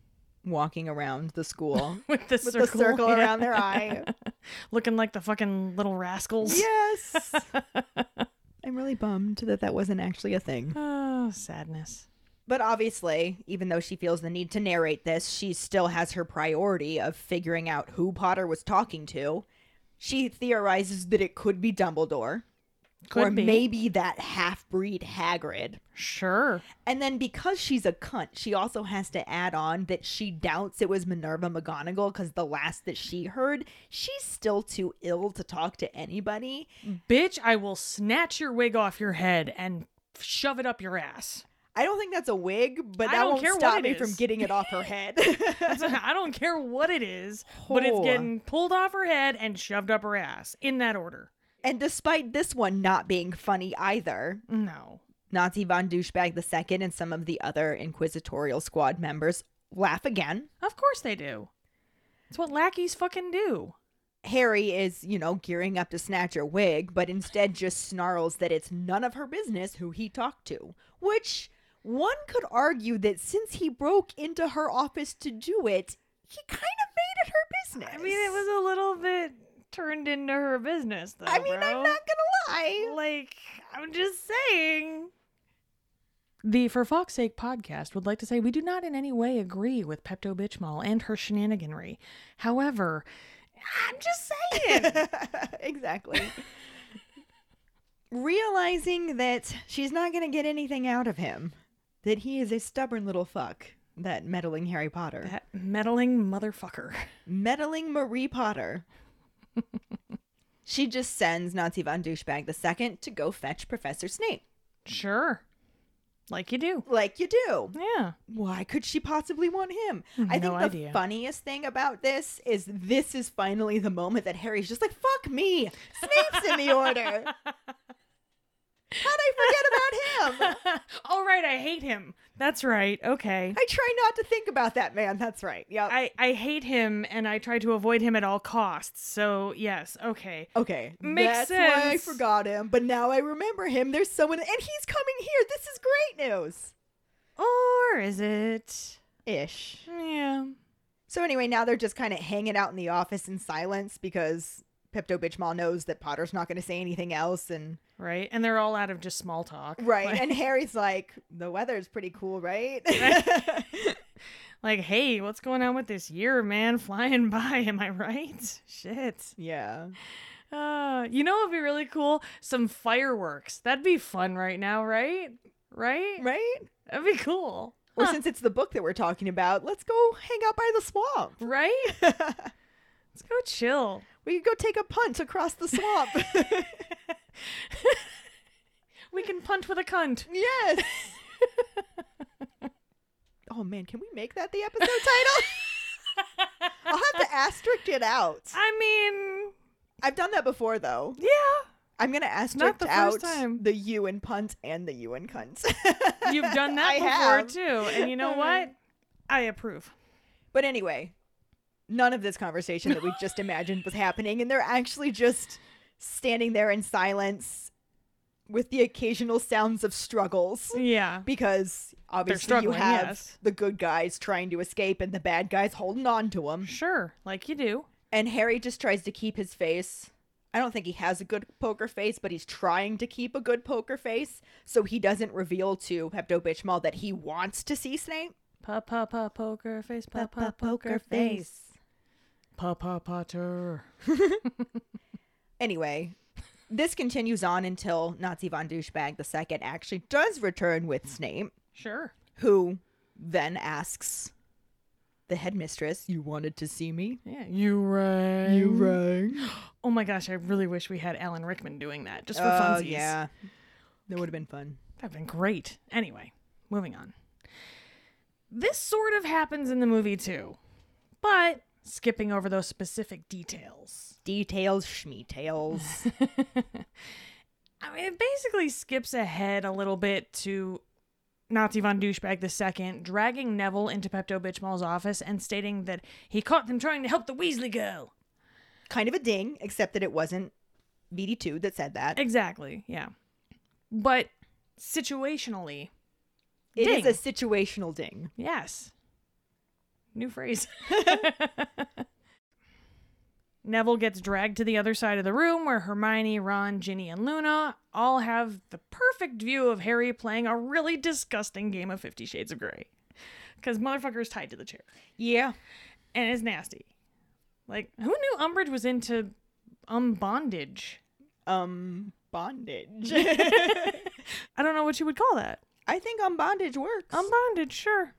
walking around the school With the with circle, the circle yeah. around their eye. Looking like the fucking little rascals. Yes. I'm really bummed that that wasn't actually a thing. Oh, sadness. But obviously, even though she feels the need to narrate this, she still has her priority of figuring out who Potter was talking to. She theorizes that it could be Dumbledore. Could or be. maybe that half breed Hagrid. Sure. And then because she's a cunt, she also has to add on that she doubts it was Minerva McGonagall because the last that she heard, she's still too ill to talk to anybody. Bitch, I will snatch your wig off your head and shove it up your ass. I don't think that's a wig, but I that don't won't care what stop it me is. from getting it off her head. I don't care what it is, but it's Oh. getting pulled off her head and shoved up her ass in that order. And despite this one not being funny either, No. Nazi von Douchebag II and some of the other Inquisitorial Squad members laugh again. Of course they do. It's what lackeys fucking do. Harry is, you know, gearing up to snatch her wig, but instead just snarls that it's none of her business who he talked to. Which one could argue that since he broke into her office to do it, he kind of made it her business. I mean, it was a little bit turned into her business, though. I mean, I'm not gonna lie. Like, I'm just saying. The For Fawkes' Sake podcast would like to say we do not in any way agree with Pepto Bitchmall and her shenaniganry. However, I'm just saying. exactly. Realizing that she's not going to get anything out of him, that he is a stubborn little fuck, that meddling Harry Potter, that meddling motherfucker. meddling Marie Potter. she just sends Nazi von Douchebag the second to go fetch Professor Snape, Sure. Like you do. like you do. Yeah. Why could she possibly want him? Hmm, I think the idea. funniest thing about this is this is finally the moment that Harry's just like, fuck me. Snape's in the order. How'd I forget about him? All right, I hate him. That's right. Okay. I try not to think about that man. That's right. Yep. I, I hate him and I try to avoid him at all costs. So, yes, okay. okay. Makes That's why I forgot him. But now I remember him. There's someone, and he's coming here. This is great news. Or is it? Ish. Yeah. So anyway, now they're just kind of hanging out in the office in silence because Pepto Bitchmall knows that Potter's not going to say anything else, and Right. And they're all out of just small talk. right. Like, and Harry's like, "The weather's pretty cool, right?" like, hey, what's going on with this year, man? Flying by, am I right? Shit. yeah. Uh, you know it'd be really cool? Some fireworks. That'd be fun right now, right? Right? Right. That'd be cool. Or Huh. since it's the book that we're talking about, let's go hang out by the swamp. Right? Let's go chill. we could go take a punt across the swamp. We can punt with a cunt. yes. oh man, can we make that the episode title? I'll have to asterisk it out. I mean, I've done that before though. yeah. I'm gonna asterisk the out time. the you and punt and the you and cunt. You've done that I before have. too. And you know what? I approve. But anyway, none of this conversation that we just imagined was happening, and they're actually just standing there in silence with the occasional sounds of struggles. Yeah. Because obviously you have yes. the good guys trying to escape and the bad guys holding on to them. Sure. Like you do. And Harry just tries to keep his face. I don't think he has a good poker face, but he's trying to keep a good poker face so he doesn't reveal to Pepto Bitchmall that he wants to see Snape. Pa pa pa poker face. Pa pa poker face. Pa pa Potter. Anyway, this continues on until Nazi von Douchebag II actually does return with Snape, Sure. who then asks the headmistress, You wanted to see me? Yeah. You rang. You rang. Oh my gosh, I really wish we had Alan Rickman doing that just for Oh, funsies. yeah. That would have been fun. That'd been great. Anyway, moving on. This sort of happens in the movie too, but skipping over those specific details. Details, schmeetails. I mean, it basically skips ahead a little bit to Nazi von Douchebag II dragging Neville into Pepto Bitchmall's office and stating that he caught them trying to help the Weasley girl. kind of a ding, except that it wasn't BD2 that said that. Exactly, yeah. But situationally, It is ding. a situational ding. Yes. New phrase. Neville gets dragged to the other side of the room where Hermione, Ron, Ginny, and Luna all have the perfect view of Harry playing a really disgusting game of Fifty Shades of Grey. Because motherfucker's tied to the chair. Yeah. And it's nasty. Like, who knew Umbridge was into um bondage? Um, bondage. I don't know what you would call that. I think um bondage works. Um bondage, sure.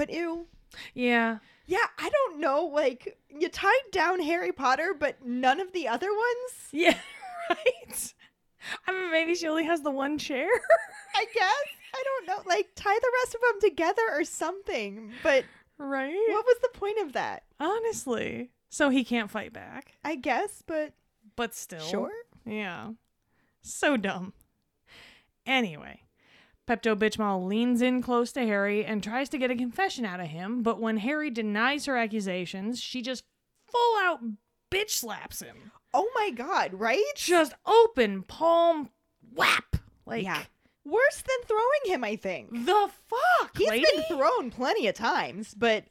But ew. Yeah. Yeah, I don't know. Like, you tied down Harry Potter, but none of the other ones? Yeah, right. I mean, maybe she only has the one chair. I guess. I don't know. Like, tie the rest of them together or something. But right? what was the point of that? Honestly. So he can't fight back. I guess, but But still. sure. Yeah. So dumb. Anyway, Pepto Bitchmall leans in close to Harry and tries to get a confession out of him, but when Harry denies her accusations, she just full out bitch slaps him. Oh my god, right? Just open palm whap. Like, yeah. Worse than throwing him, I think. the fuck, He's lady? been thrown plenty of times, but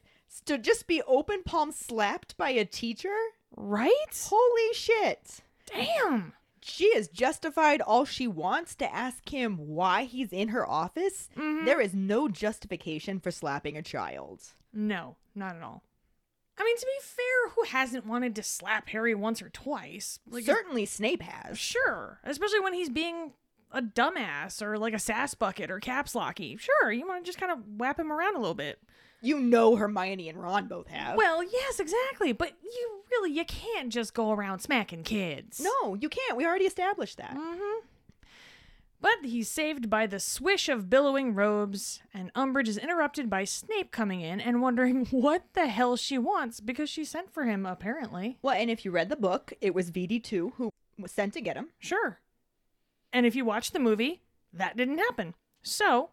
To just be open palm slapped by a teacher? Right? Holy shit. Damn. She has justified all she wants to ask him why he's in her office. Mhm. There is no justification for slapping a child. No, not at all. I mean, to be fair, who hasn't wanted to slap Harry once or twice? Like, Certainly Snape has. sure, especially when he's being a dumbass or like a sass bucket or caps locky. Sure, you want to just kind of whap him around a little bit. You know Hermione and Ron both have. Well, yes, exactly, but you really you can't just go around smacking kids. no, you can't. We already established that. Mm-hmm. But he's saved by the swish of billowing robes, and Umbridge is interrupted by Snape coming in and wondering what the hell she wants because she sent for him, apparently. Well, and if you read the book, it was VD2 who was sent to get him. Sure. And if you watch the movie, that didn't happen. So,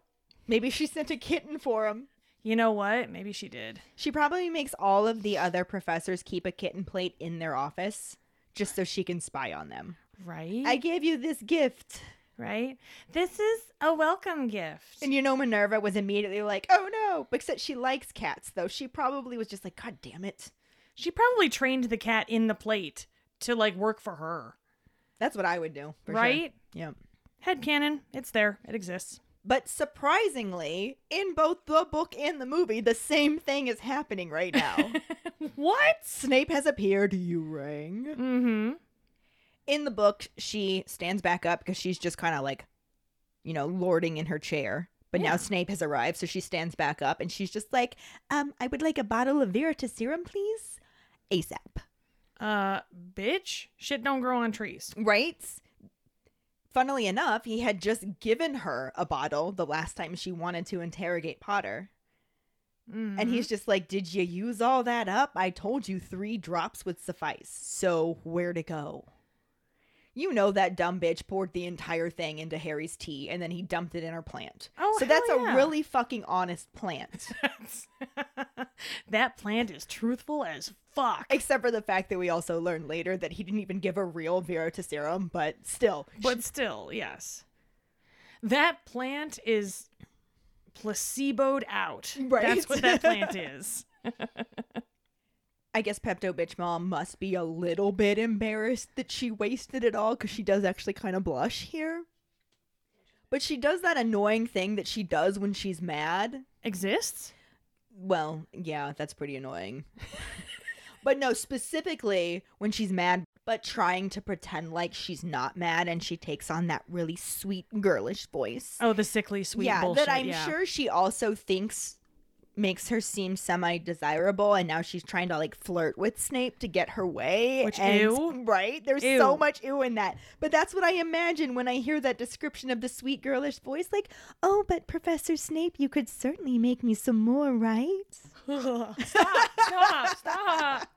Maybe she sent a kitten for him. You know what? Maybe she did. She probably makes all of the other professors keep a kitten plate in their office just so she can spy on them. Right? I gave you this gift. right? This is a welcome gift. And you know Minerva was immediately like, "Oh no!" Except she likes cats, though. She probably was just like, "God damn it!" she probably trained the cat in the plate to like work for her. That's what I would do, for sure. right? Yeah. Headcanon. It's there. It exists. But surprisingly, in both the book and the movie, the same thing is happening right now. what? Snape has appeared. You rang. Mm-hmm. In the book, she stands back up because she's just kind of like, you know, lording in her chair. But Yeah. now Snape has arrived, so she stands back up and she's just like, um, I would like a bottle of Veritaserum, please. ASAP. Uh, bitch, shit don't grow on trees. Right? Funnily enough, he had just given her a bottle the last time she wanted to interrogate Potter. Mhm. And he's just like, Did you use all that up? I told you three drops would suffice. So where to go? You know that dumb bitch poured the entire thing into Harry's tea and then he dumped it in her plant. Oh, so that's hell a really fucking honest plant. that plant is truthful as fuck. Except for the fact that we also learned later that he didn't even give a real Veritaserum, but still. But still, yes. That plant is placeboed out. Right. That's what that plant is. I guess Pepto Bitch Mom must be a little bit embarrassed that she wasted it all because she does actually kind of blush here. But she does that annoying thing that she does when she's mad. Exists? Well, yeah, that's pretty annoying. but no, specifically when she's mad, but trying to pretend like she's not mad and she takes on that really sweet, girlish voice. Oh, the sickly sweet yeah, bullshit. that I'm yeah. sure she also thinks makes her seem semi desirable and now she's trying to like flirt with Snape to get her way. Which, and, ew. Right? There's so much ew in that. But that's what I imagine when I hear that description of the sweet girlish voice like, "Oh, but Professor Snape, you could certainly make me some more, right?" stop, stop, stop.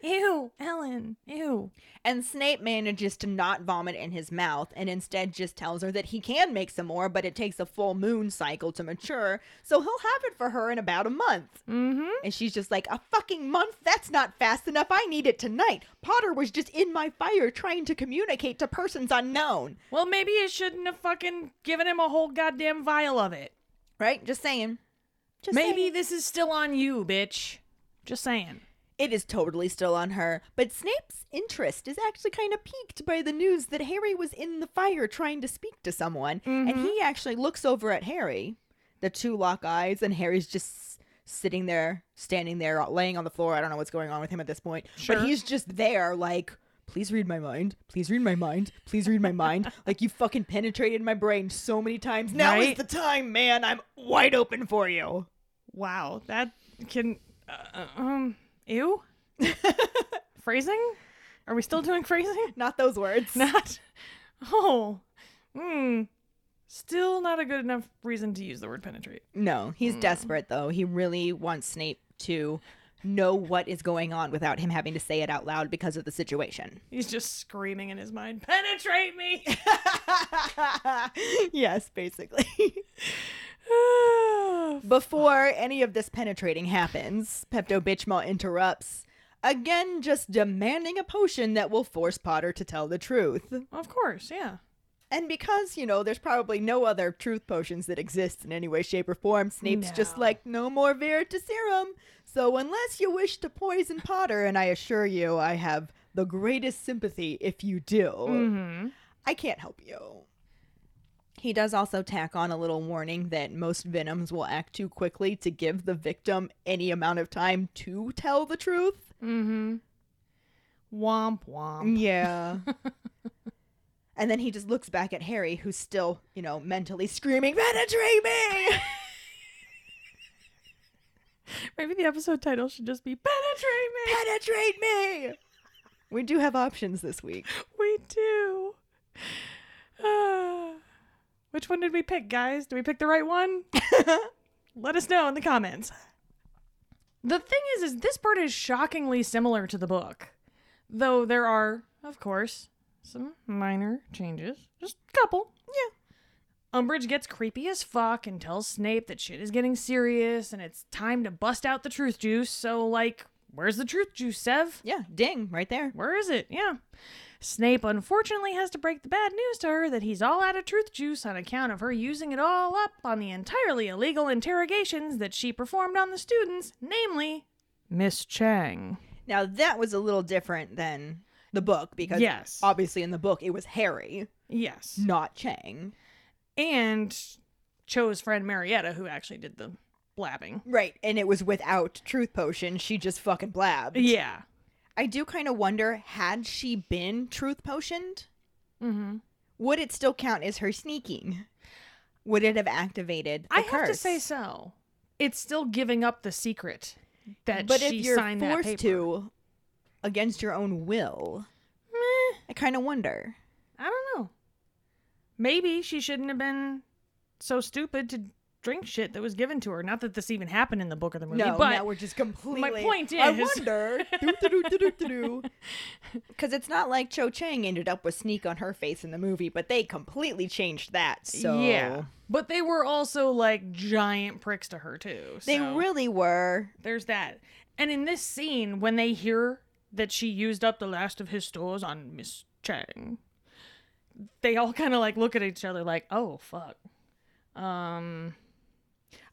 Ew, Ellen. Ew. And Snape manages to not vomit in his mouth and instead just tells her that he can make some more, but it takes a full moon cycle to mature, so he'll have it for her in about a month. Mm-hmm. And she's just like, a fucking month? That's not fast enough. I need it tonight. Potter was just in my fire trying to communicate to persons unknown. Well, maybe it shouldn't have fucking given him a whole goddamn vial of it. Right? Just saying. Just maybe saying. this is still on you, bitch. Just saying. It is totally still on her. But Snape's interest is actually kind of piqued by the news that Harry was in the fire trying to speak to someone. And he actually looks over at Harry. The two lock eyes, and Harry's just sitting there, standing there, laying on the floor. I don't know what's going on with him at this point. Sure. But he's just there, like, please read my mind. Please read my mind. Please read my mind. like, you fucking penetrated my brain so many times. Now Right? is the time, man. I'm wide open for you. Wow, that can. Uh, um, ew. phrasing? Are we still doing phrasing? Not those words. Not. Oh. Hmm. Still not a good enough reason to use the word penetrate. No, he's Hmm. desperate though. He really wants Snape to know what is going on without him having to say it out loud because of the situation. He's just screaming in his mind, penetrate me! yes, basically. Before any of this penetrating happens, Pepto Bitchmall interrupts, again just demanding a potion that will force Potter to tell the truth. of course, yeah. And because, you know, there's probably no other truth potions that exist in any way, shape, or form, Snape's just like, no more Veritaserum. So, unless you wish to poison Potter, and I assure you I have the greatest sympathy if you do, Mm-hmm. I can't help you. He does also tack on a little warning that most venoms will act too quickly to give the victim any amount of time to tell the truth. Mm-hmm. Womp womp. Yeah. and then he just looks back at Harry, who's still, you know, mentally screaming, Penetrate me! Maybe the episode title should just be Penetrate Me. Penetrate me! We do have options this week. We do. Ah. Which one did we pick, guys? Did we pick the right one? Let us know in the comments. The thing is, is this part is shockingly similar to the book, though there are, of course, some minor changes. Just a couple. Yeah. Umbridge gets creepy as fuck and tells Snape that shit is getting serious and it's time to bust out the truth juice. So, like, where's the truth juice, Sev? Yeah, ding, right there. Where is it? Yeah. Snape unfortunately has to break the bad news to her that he's all out of truth juice on account of her using it all up on the entirely illegal interrogations that she performed on the students, namely Miss Chang. Now, that was a little different than the book because Yes. obviously in the book it was Harry, Yes. not Chang. And Cho's friend Marietta, who actually did the blabbing. Right, and it was without truth potion. She just fucking blabbed. Yeah. I do kind of wonder had she been truth potioned, Mm-hmm. would it still count as her sneaking? Would it have activated the I have to say so. It's still giving up the secret that but she if you're signed that forced paper. to against your own will, Meh. I kind of wonder. I don't know. Maybe she shouldn't have been so stupid to drink shit that was given to her. Not that this even happened in the book or the movie, No, but now we're just completely. My point is, I wonder. Because it's not like Cho Chang ended up with sneak on her face in the movie, but they completely changed that. So yeah. But they were also like giant pricks to her too. they really were. there's that. And in this scene, when they hear that she used up the last of his stores on Miss Chang, they all kind of like look at each other like, "Oh fuck." Um,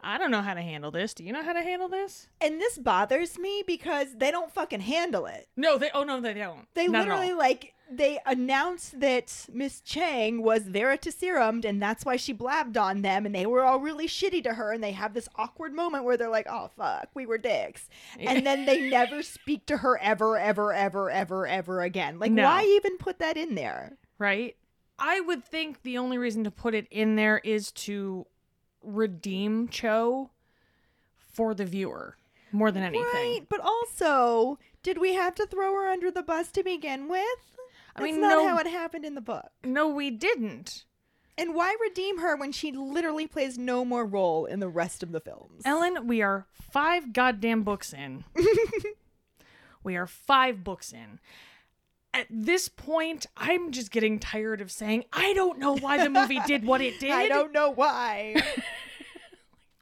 I don't know how to handle this. Do you know how to handle this? And this bothers me because they don't fucking handle it. No, they. Oh no, they don't. They Not literally like they announced that Miss Chang was veritaserumed and that's why she blabbed on them and they were all really shitty to her and they have this awkward moment where they're like, "Oh fuck, we were dicks." And then they never speak to her ever ever ever ever ever again. Like No. why even put that in there? right? I would think the only reason to put it in there is to redeem Cho for the viewer more than anything. Right, but also, did we have to throw her under the bus to begin with? I That's mean, not no- how it happened in the book. No, we didn't. And why redeem her when she literally plays no more role in the rest of the films? Ellen, we are five goddamn books in. we are five books in. At this point, I'm just getting tired of saying, I don't know why the movie did what it did. I don't know why.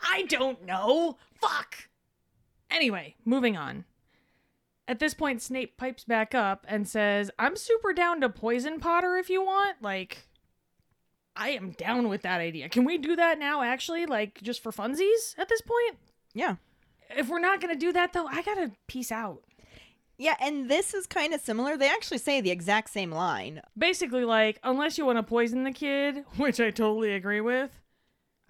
I don't know. Fuck. Anyway, moving on. At this point, Snape pipes back up and says, I'm super down to poison Potter if you want. Like, I am down with that idea. Can we do that now, actually? Like, just for funsies at this point? yeah. If we're not going to do that, though, I gotta peace out. Yeah, and this is kind of similar. They actually say the exact same line. Basically, like, unless you want to poison the kid, which I totally agree with,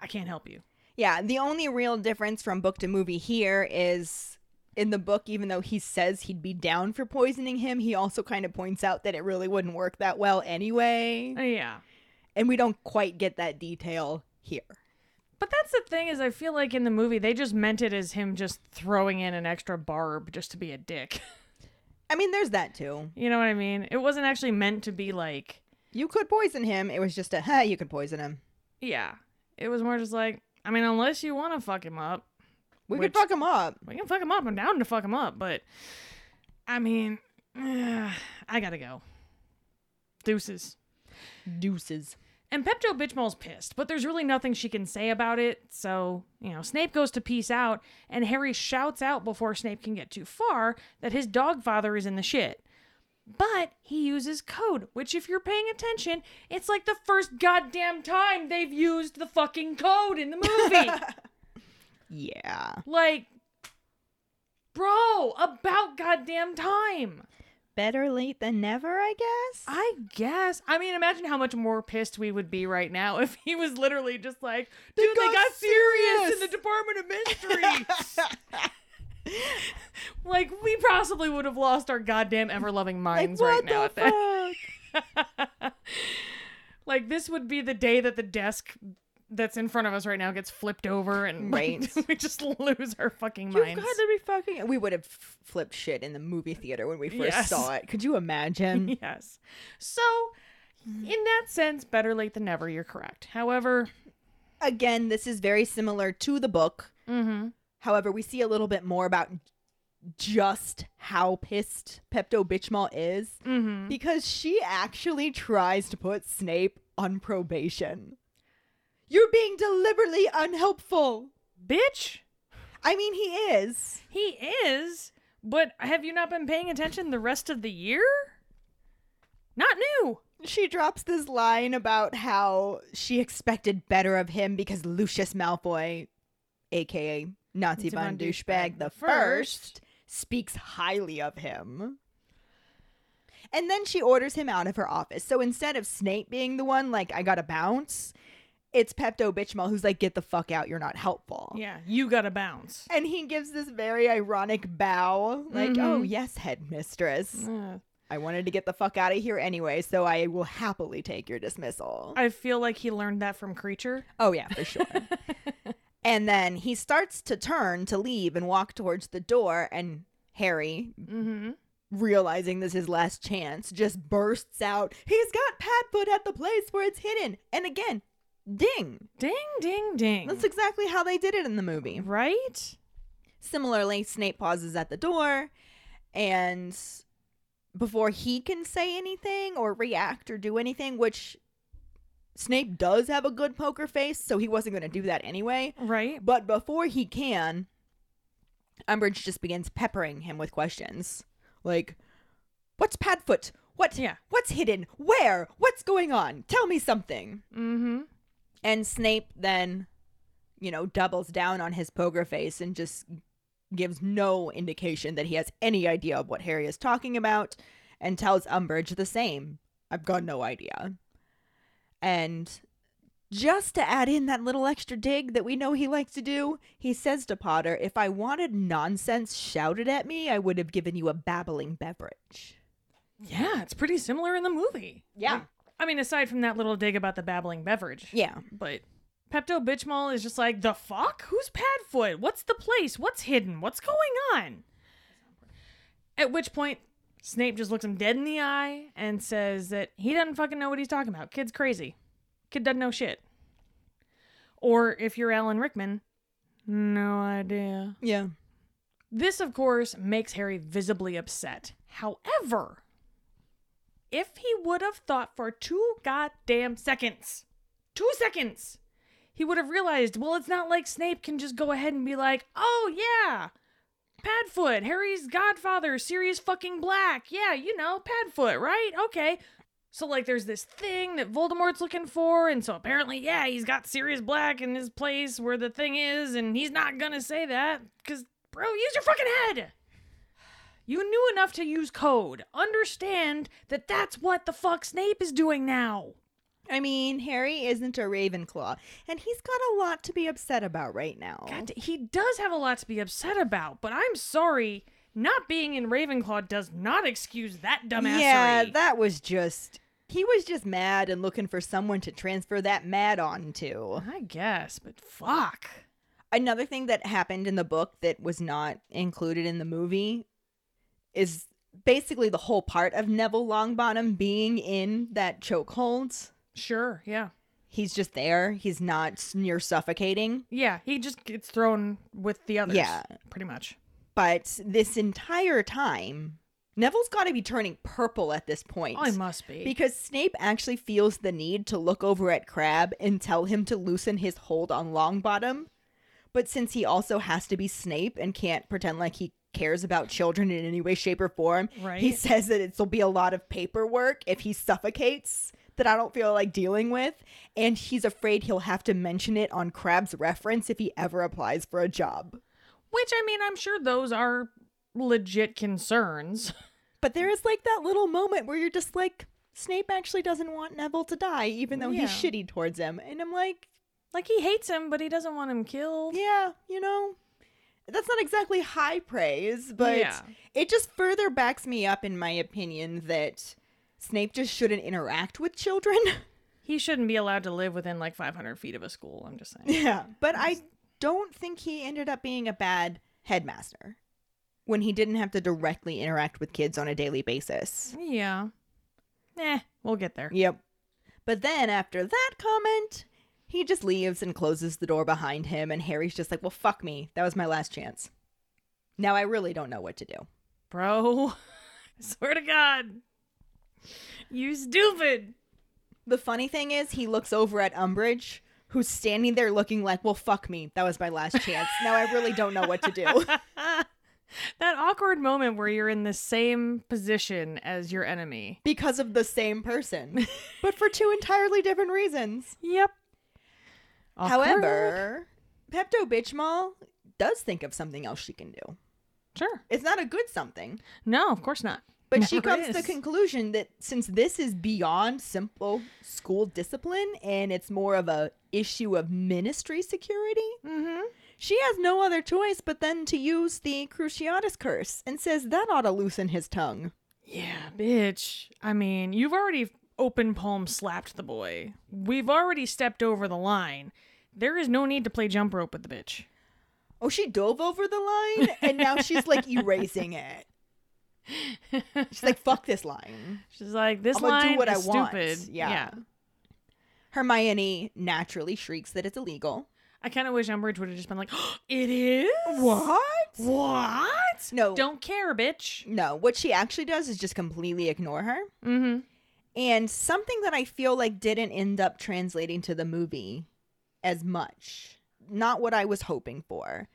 I can't help you. Yeah, the only real difference from book to movie here is in the book, even though he says he'd be down for poisoning him, he also kind of points out that it really wouldn't work that well anyway. Uh, Yeah. And we don't quite get that detail here. But that's the thing is I feel like in the movie they just meant it as him just throwing in an extra barb just to be a dick. I mean, there's that too. You know what I mean? It wasn't actually meant to be like, You could poison him. It was just a, ha, you could poison him. yeah. It was more just like, I mean, unless you want to fuck him up, We could fuck him up. we can fuck him up. I'm down to fuck him up, but I mean, I gotta go. Deuces. Deuces. And Pepto Bitchmall's pissed, but there's really nothing she can say about it. So, you know, Snape goes to peace out, and Harry shouts out before Snape can get too far that his dog father is in the shit. But he uses code, which, if you're paying attention, it's like the first goddamn time they've used the fucking code in the movie. Yeah. like, Bro, about goddamn time. Better late than never, I guess. I guess. I mean, imagine how much more pissed we would be right now if he was literally just like, dude, they got got, serious. serious." in the Department of Mysteries. like, we possibly would have lost our goddamn ever loving minds right now. at that. like, this would be the day that the desk that's in front of us right now gets flipped over and like, we just lose our fucking You've minds. got to be fucking. We would have f- flipped shit in the movie theater when we first Yes. saw it. Could you imagine? yes. So, in that sense, better late than never, you're correct. However, Again, this is very similar to the book. mm-hmm. However, we see a little bit more about just how pissed Pepto Bitchmall is Mm-hmm. because she actually tries to put Snape on probation. You're being deliberately unhelpful. bitch, I mean, he is. he is, but have you not been paying attention the rest of the year? Not new. She drops this line about how she expected better of him because Lucius Malfoy, aka Nazi von Douchebag the first, speaks highly of him. And then she orders him out of her office. So instead of Snape being the one like I gotta bounce, it's Pepto Bitchmall who's like, get the fuck out, you're not helpful. Yeah, you gotta bounce. And he gives this very ironic bow, like, Mhm. oh yes, headmistress. Uh, I wanted to get the fuck out of here anyway, so I will happily take your dismissal. I feel like he learned that from Kreacher. oh, yeah, for sure. and then he starts to turn to leave and walk towards the door, and Harry, Mm-hmm. realizing this is his last chance, just bursts out, He's got Padfoot at the place where it's hidden. And again, ding. Ding, ding, ding. That's exactly how they did it in the movie. right. Similarly, Snape pauses at the door, and before he can say anything or react or do anything, which Snape does have a good poker face, so he wasn't going to do that anyway. Right. But before he can, Umbridge just begins peppering him with questions like, "What's Padfoot? What? Yeah. What's hidden? Where? What's going on? Tell me something." Mm-hmm. And Snape then, you know, doubles down on his poker face and just gives no indication that he has any idea of what Harry is talking about and tells Umbridge the same. I've got no idea. And just to add in that little extra dig that we know he likes to do, he says to Potter, If I wanted nonsense shouted at me, I would have given you a babbling beverage. Yeah, it's pretty similar in the movie. Yeah. I mean, aside from that little dig about the babbling beverage. Yeah. But Pepto Bitchmall is just like, the fuck? Who's Padfoot? What's the place? What's hidden? What's going on? At which point, Snape just looks him dead in the eye and says that he doesn't fucking know what he's talking about. Kid's crazy. Kid doesn't know shit. Or if you're Alan Rickman, no idea. Yeah. This, of course, makes Harry visibly upset. However, if he would have thought for two goddamn seconds, two seconds, he would have realized, well, it's not like Snape can just go ahead and be like, oh, yeah, Padfoot, Harry's godfather, Sirius fucking Black. Yeah, you know, Padfoot, right? Okay. So, like, there's this thing that Voldemort's looking for, and so apparently, yeah, he's got Sirius Black in his place where the thing is, and he's not gonna say that, because, bro, use your fucking head! You knew enough to use code. Understand that that's what the fuck Snape is doing now. I mean, Harry isn't a Ravenclaw, and he's got a lot to be upset about right now. God, he does have a lot to be upset about, but I'm sorry, not being in Ravenclaw does not excuse that dumbassery. yeah, that was just. He was just mad and looking for someone to transfer that mad onto. I guess, but fuck. Another thing that happened in the book that was not included in the movie is basically the whole part of Neville Longbottom being in that chokehold. Sure, yeah. He's just there. He's not near suffocating. Yeah, he just gets thrown with the others. Yeah. Pretty much. But this entire time, Neville's got to be turning purple at this point. Oh, he must be. Because Snape actually feels the need to look over at Crabbe and tell him to loosen his hold on Longbottom. But since he also has to be Snape and can't pretend like he cares about children in any way, shape, or form, he says that it'll be a lot of paperwork if he suffocates that I don't feel like dealing with. And he's afraid he'll have to mention it on Crabbe's reference if he ever applies for a job. Which, I mean, I'm sure those are legit concerns. But there is like that little moment where you're just like, Snape actually doesn't want Neville to die, even though Yeah. he's shitty towards him. And I'm like, Like he hates him, but he doesn't want him killed. yeah, you know, that's not exactly high praise, but Yeah. it just further backs me up in my opinion that Snape just shouldn't interact with children. He shouldn't be allowed to live within like 500 feet of a school. I'm just saying. yeah, but I don't think he ended up being a bad headmaster when he didn't have to directly interact with kids on a daily basis. yeah. Eh, we'll get there. Yep. But then after that comment, he just leaves and closes the door behind him, and Harry's just like, well, fuck me. That was my last chance. Now I really don't know what to do. Bro, I swear to God. You stupid. The funny thing is, he looks over at Umbridge, who's standing there looking like, well, fuck me. That was my last chance. now I really don't know what to do. That awkward moment where you're in the same position as your enemy. because of the same person, but for two entirely different reasons. Yep. Awkward. However, Pepto Bitchmall does think of something else she can do. Sure. It's not a good something. No, of course not. But she comes to the conclusion that since this is beyond simple school discipline and it's more of a issue of ministry security, Mm-hmm. she has no other choice but then to use the Cruciatus curse and says that ought to loosen his tongue. Yeah, bitch. I mean, you've already open palm slapped the boy. We've already stepped over the line. There is no need to play jump rope with the bitch. Oh, she dove over the line and now she's like erasing it. She's like, fuck this line. She's like, this I'm line do what I is want. stupid. Yeah. Hermione naturally shrieks that it's illegal. I kind of wish Umbridge would have just been like, it is? What? What? No. Don't care, bitch. No, what she actually does is just completely ignore her. Mm-hmm. And something that I feel like didn't end up translating to the movie as much, not what I was hoping for,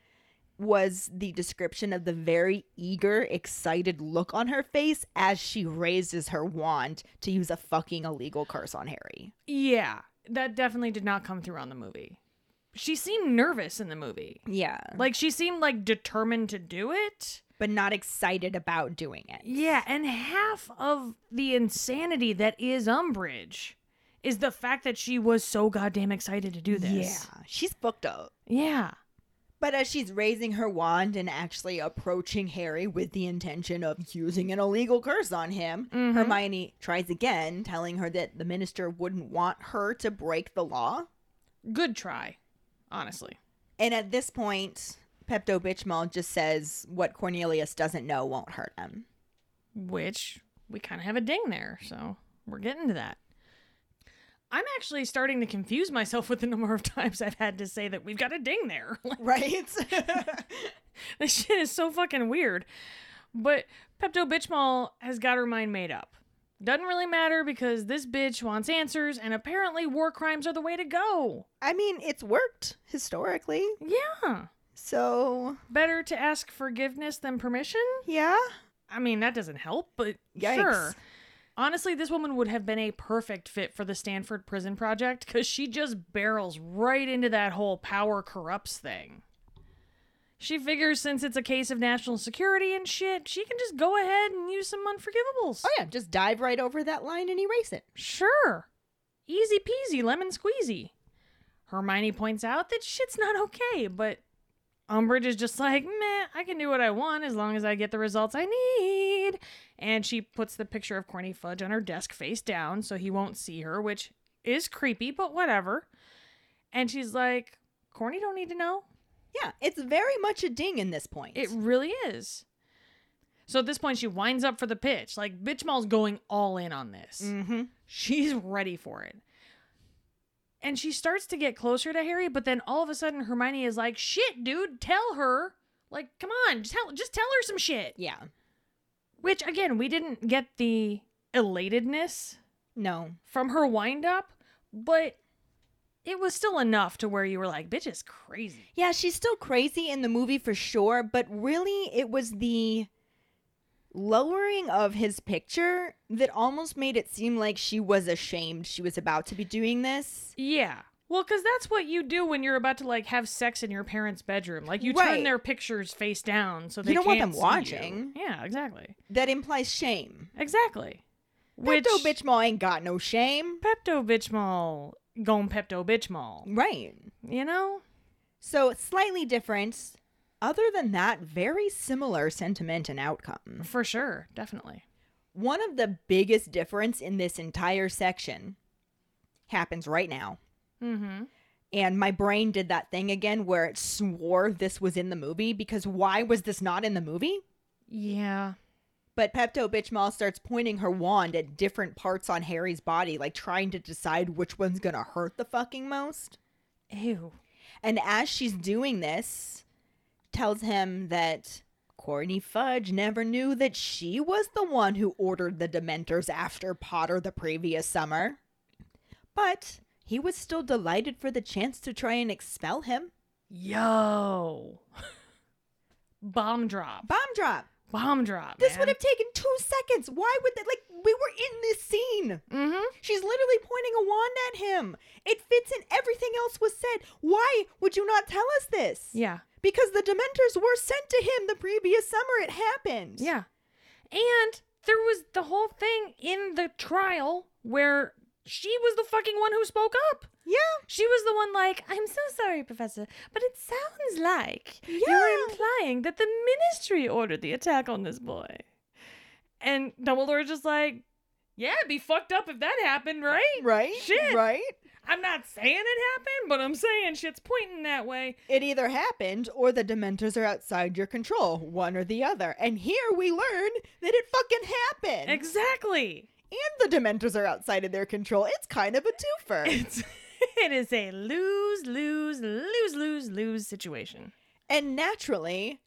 was the description of the very eager, excited look on her face as she raises her wand to use a fucking illegal curse on Harry. Yeah, that definitely did not come through on the movie. She seemed nervous in the movie. Yeah. Like she seemed like determined to do it. But not excited about doing it. Yeah, and half of the insanity that is Umbridge is the fact that she was so goddamn excited to do this. Yeah. She's booked up. Yeah. But as she's raising her wand and actually approaching Harry with the intention of using an illegal curse on him, Mhm. Hermione tries again, telling her that the minister wouldn't want her to break the law. Good try, honestly. And at this point, Pepto Bitchmall just says what Cornelius doesn't know won't hurt him. Which we kind of have a ding there, so we're getting to that. I'm actually starting to confuse myself with the number of times I've had to say that we've got a ding there. Right? this shit is so fucking weird. But Pepto Bitchmall has got her mind made up. Doesn't really matter because this bitch wants answers, and apparently war crimes are the way to go. I mean, it's worked historically. Yeah. So, Better to ask forgiveness than permission? yeah. I mean, that doesn't help, but Yikes. sure. Honestly, this woman would have been a perfect fit for the Stanford Prison Project because she just barrels right into that whole power corrupts thing. She figures since it's a case of national security and shit, she can just go ahead and use some unforgivables. Oh, yeah. Just dive right over that line and erase it. Sure. Easy peasy, lemon squeezy. Hermione points out that shit's not okay, but Umbridge is just like, meh, I can do what I want as long as I get the results I need. And she puts the picture of Corny Fudge on her desk face down so he won't see her, which is creepy, but whatever. And she's like, Corny don't need to know. Yeah. It's very much a ding in this point. It really is. So at this point, she winds up for the pitch. Like, Bitchmall's going all in on this. mm-hmm. She's ready for it. And she starts to get closer to Harry, but then all of a sudden Hermione is like, "Shit, dude, tell her. Like, come on, tell just tell her some shit." Yeah. Which again, we didn't get the elatedness No. from her wind up, but it was still enough to where you were like, "Bitch is crazy." Yeah, she's still crazy in the movie for sure, but really it was the lowering of his picture that almost made it seem like she was ashamed she was about to be doing this. Yeah. Well, because that's what you do when you're about to like have sex in your parents' bedroom. Like you turn their pictures face down so they You don't want can't them see watching. you. Yeah, exactly, That implies shame. exactly. Which Pepto Bitchmall ain't got no shame. Pepto Bitchmall going Pepto Bitchmall. Right. You know? So slightly different. Other than that, very similar sentiment and outcome. For sure, definitely. One of the biggest difference in this entire section happens right now. Mm-hmm. And my brain did that thing again where it swore this was in the movie because why was this not in the movie? Yeah. But Pepto Bitchmall starts pointing her wand at different parts on Harry's body, like trying to decide which one's gonna hurt the fucking most. Ew. And as she's doing this, tells him that Cornelius Fudge never knew that she was the one who ordered the Dementors after Potter the previous summer. But he was still delighted for the chance to try and expel him. Yo. Bomb drop. Bomb drop. Bomb drop. This man. would have taken two seconds. Why would that? Like, we were in this scene. Mm-hmm. She's literally pointing a wand at him. It fits in everything else was said. Why would you not tell us this? Yeah. Because the Dementors were sent to him the previous summer. It happened. Yeah. And there was the whole thing in the trial where she was the fucking one who spoke up. Yeah. She was the one like, I'm so sorry, Professor, but it sounds like Yeah. you're implying that the ministry ordered the attack on this boy. And Dumbledore's just like, yeah, it'd be fucked up if that happened, right? Right? Shit. Right? I'm not saying it happened, but I'm saying shit's pointing that way. It either happened or the Dementors are outside your control, one or the other. And here we learn that it fucking happened. Exactly. And the Dementors are outside of their control. It's kind of a twofer. It's it is a lose, lose, lose, lose, lose situation. And naturally,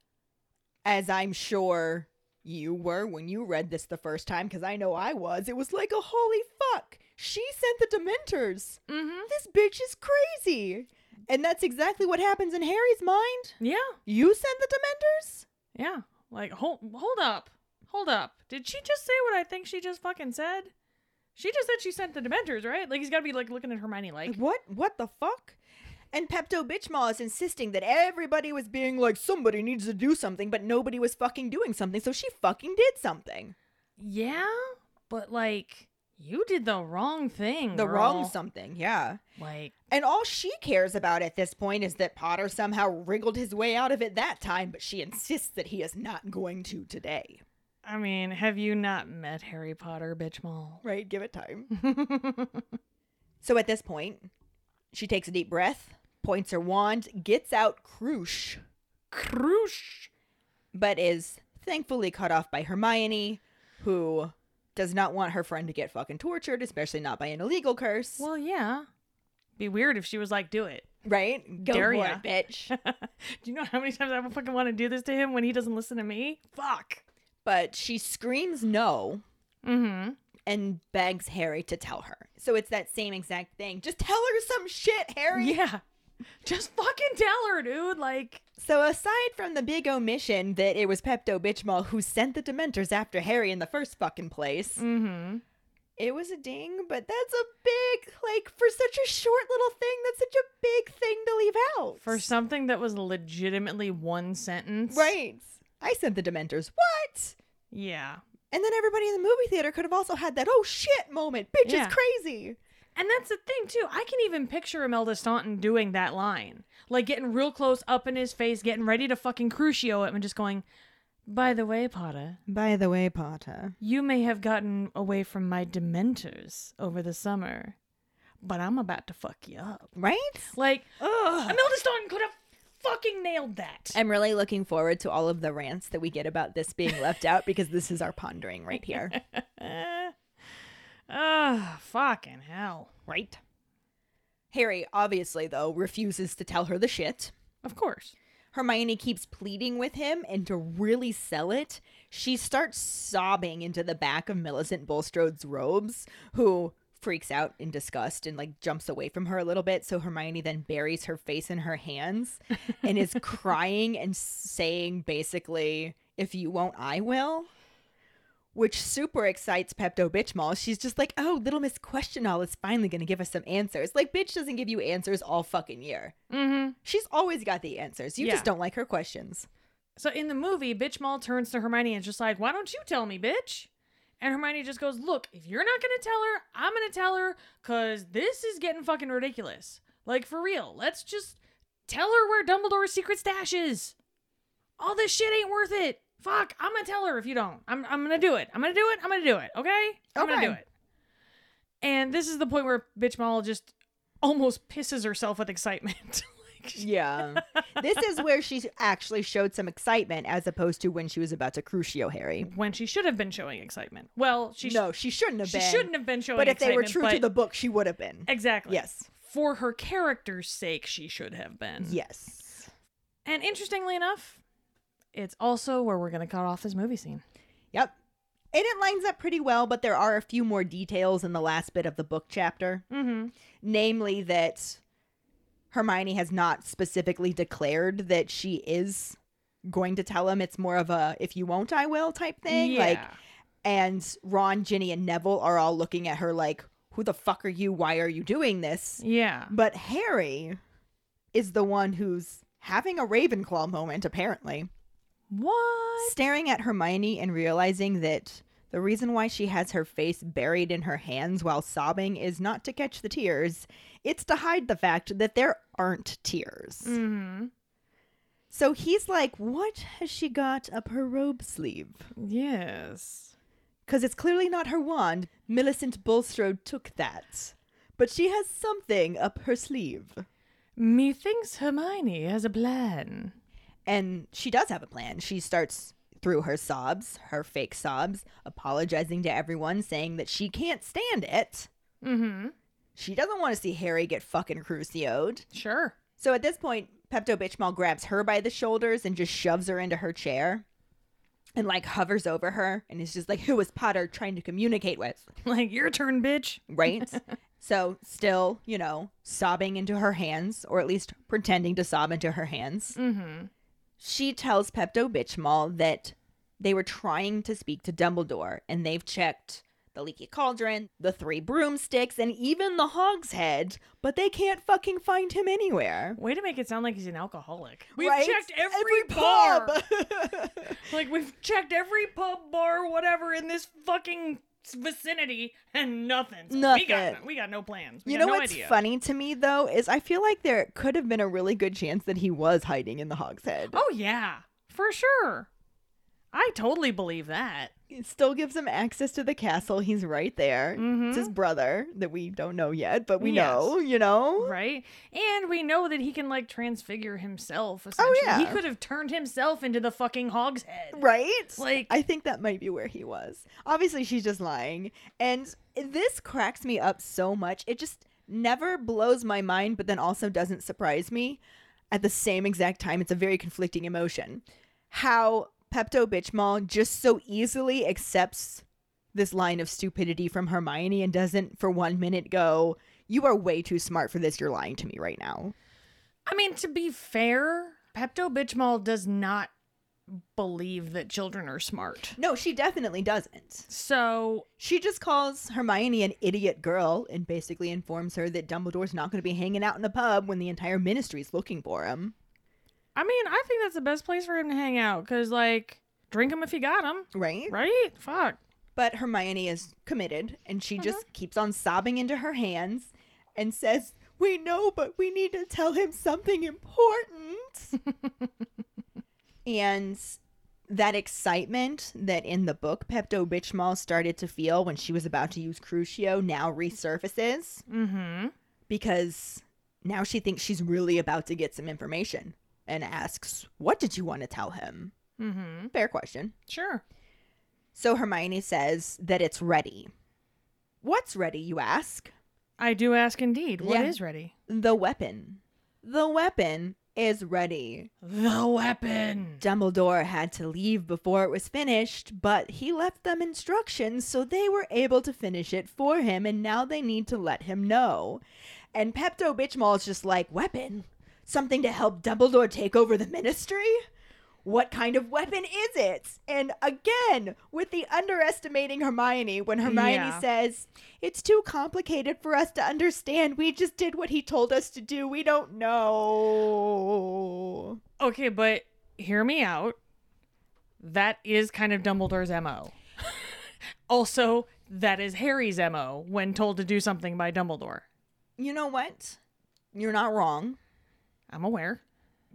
as I'm sure you were when you read this the first time, because I know I was, it was like a holy fuck. She sent the Dementors. Mm-hmm. This bitch is crazy. And that's exactly what happens in Harry's mind. Yeah. You sent the Dementors? Yeah. Like hold hold up. Hold up. Did she just say what I think she just fucking said? She just said she sent the Dementors, right? Like he's got to be like looking at Hermione like, What? What the fuck? And Pepto Bitchmall is insisting that everybody was being like, somebody needs to do something, but nobody was fucking doing something, so she fucking did something. "Yeah, but like you did the wrong thing." The wrong something, yeah. Like, And all she cares about at this point is that Potter somehow wriggled his way out of it that time, but she insists that he is not going to today. I mean, have you not met Harry Potter, Bitchmall? Right? Give it time. So at this point, she takes a deep breath, points her wand, gets out Crush, Croosh. but is thankfully cut off by Hermione, who does not want her friend to get fucking tortured, especially not by an illegal curse. Well, yeah. Be weird if she was like, "Do it." right? Go for it, bitch. do you know how many times I fucking want to do this to him when he doesn't listen to me? Fuck. But she screams no Mm-hmm. and begs Harry to tell her. So it's that same exact thing. Just tell her some shit, Harry. Yeah. Just fucking tell her, dude. Like, So aside from the big omission that it was Pepto Bitchmall who sent the Dementors after Harry in the first fucking place, mm-hmm. it was a ding, but that's a big, like, for such a short little thing, that's such a big thing to leave out. For something that was legitimately one sentence. Right. I sent the Dementors. What? Yeah. And then everybody in the movie theater could have also had that, oh shit moment. Bitch Yeah. is crazy. And that's the thing, too. I can even picture Imelda Staunton doing that line. Like, getting real close up in his face, getting ready to fucking crucio him, and just going, By the way, Potter, By the way, Potter. you may have gotten away from my dementors over the summer, but I'm about to fuck you up. Right? Like, Ugh. Imelda Staunton could have fucking nailed that. I'm really looking forward to all of the rants that we get about this being left out because this is our pondering right here. Ah, fucking hell. right? Harry, obviously, though, refuses to tell her the shit. Of course. Hermione keeps pleading with him, and to really sell it, she starts sobbing into the back of Millicent Bulstrode's robes, who freaks out in disgust and like jumps away from her a little bit. So Hermione then buries her face in her hands and is crying and saying basically, if you won't, I will. which super excites Pepto Bitchmall. She's just like, oh, little Miss Question All is finally going to give us some answers. Like, bitch doesn't give you answers all fucking year. Mm-hmm. She's always got the answers. You Yeah. just don't like her questions. So in the movie, Bitchmall turns to Hermione and is just like, "Why don't you tell me, bitch?" And Hermione just goes, "Look, if you're not gonna tell her, I'm gonna tell her, cause this is getting fucking ridiculous. Like for real. Let's just tell her where Dumbledore's secret stash is. All this shit ain't worth it. Fuck, I'm gonna tell her if you don't. I'm I'm gonna do it. I'm gonna do it. I'm gonna do it. Okay, I'm gonna do it." And this is the point where Bitchmall just almost pisses herself with excitement. Yeah. this is where she actually showed some excitement as opposed to when she was about to crucio Harry. when she should have been showing excitement. Well, she sh- no, she shouldn't have she been. shouldn't have been showing But if they were true to the book, she would have been. exactly Yes. for her character's sake, she should have been. Yes. And interestingly enough, it's also where we're gonna cut off this movie scene. Yep. And it lines up pretty well, but there are a few more details in the last bit of the book chapter. Mm-hmm. Namely, that Hermione has not specifically declared that she is going to tell him. It's more of a if you won't, I will type thing. Like, Yeah. and Ron, Ginny, and Neville are all looking at her like, who the fuck are you? Why are you doing this? Yeah. But Harry is the one who's having a Ravenclaw moment, apparently. What? Staring at Hermione and realizing that the reason why she has her face buried in her hands while sobbing is not to catch the tears, it's to hide the fact that there aren't tears. Mm-hmm. So he's like, What has she got up her robe sleeve? Yes. Because it's clearly not her wand. Millicent Bulstrode took that. But she has something up her sleeve. Methinks Hermione has a plan. And she does have a plan. She starts through her sobs, her fake sobs, apologizing to everyone, saying that she can't stand it. Mm-hmm. She doesn't want to see Harry get fucking crucioed. Sure. So at this point, Pepto Bitchmall grabs her by the shoulders and just shoves her into her chair and like hovers over her and is just like, Who is Potter trying to communicate with? Like your turn, bitch. Right? so still, you know, sobbing into her hands, or at least pretending to sob into her hands. Mm-hmm. She tells Pepto Bitchmall that they were trying to speak to Dumbledore and they've checked the leaky cauldron, the three broomsticks, and even the hogshead, but they can't fucking find him anywhere. Way to make it sound like he's an alcoholic. We've Right? checked every, bar. pub. Like we've checked every pub, bar, whatever in this fucking vicinity, and nothing. So We got Nothing. we got no plans. We you know no what's idea. funny to me though is I feel like there could have been a really good chance that he was hiding in the hogshead. Oh yeah, for sure. I totally believe that. Still gives him access to the castle. He's right there. Mhm. It's his brother that we don't know yet, but we Yes. know, you know? Right? And we know that he can like transfigure himself essentially. Oh, yeah. He could have turned himself into the fucking hog's head. Right? Like- I think that might be where he was. Obviously, she's just lying. And this cracks me up so much. It just never blows my mind, but then also doesn't surprise me at the same exact time. It's a very conflicting emotion. How Pepto Bitchmall just so easily accepts this line of stupidity from Hermione and doesn't for one minute go, You are way too smart for this. You're lying to me right now. I mean, to be fair, Pepto Bitchmall does not believe that children are smart. No, she definitely doesn't. So She just calls Hermione an idiot girl and basically informs her that Dumbledore's not going to be hanging out in the pub when the entire ministry's looking for him. I mean, I think that's the best place for him to hang out because, like, drink him if you got him, Right? right? Fuck. But Hermione is committed and she just keeps on sobbing into her hands and says, We know, but we need to tell him something important. and that excitement that in the book Pepto Bitchmal started to feel when she was about to use Crucio now resurfaces Mm-hmm. because now she thinks she's really about to get some information and asks, What did you want to tell him? Mm-hmm. Fair question. Sure. So Hermione says that it's ready. What's ready, you ask? I do ask indeed. What is Yeah. ready? The weapon. The weapon is ready. The weapon. Dumbledore had to leave before it was finished, but he left them instructions so they were able to finish it for him, and now they need to let him know. And Pepto Bitchmall is just like, Weapon? Something to help Dumbledore take over the ministry? what kind of weapon is it? And again, with the underestimating Hermione when Hermione Yeah. says, It's too complicated for us to understand. We just did what he told us to do. We don't know. Okay, but hear me out. That is kind of Dumbledore's MO. also, that is Harry's MO when told to do something by Dumbledore. You know what? You're not wrong. I'm aware.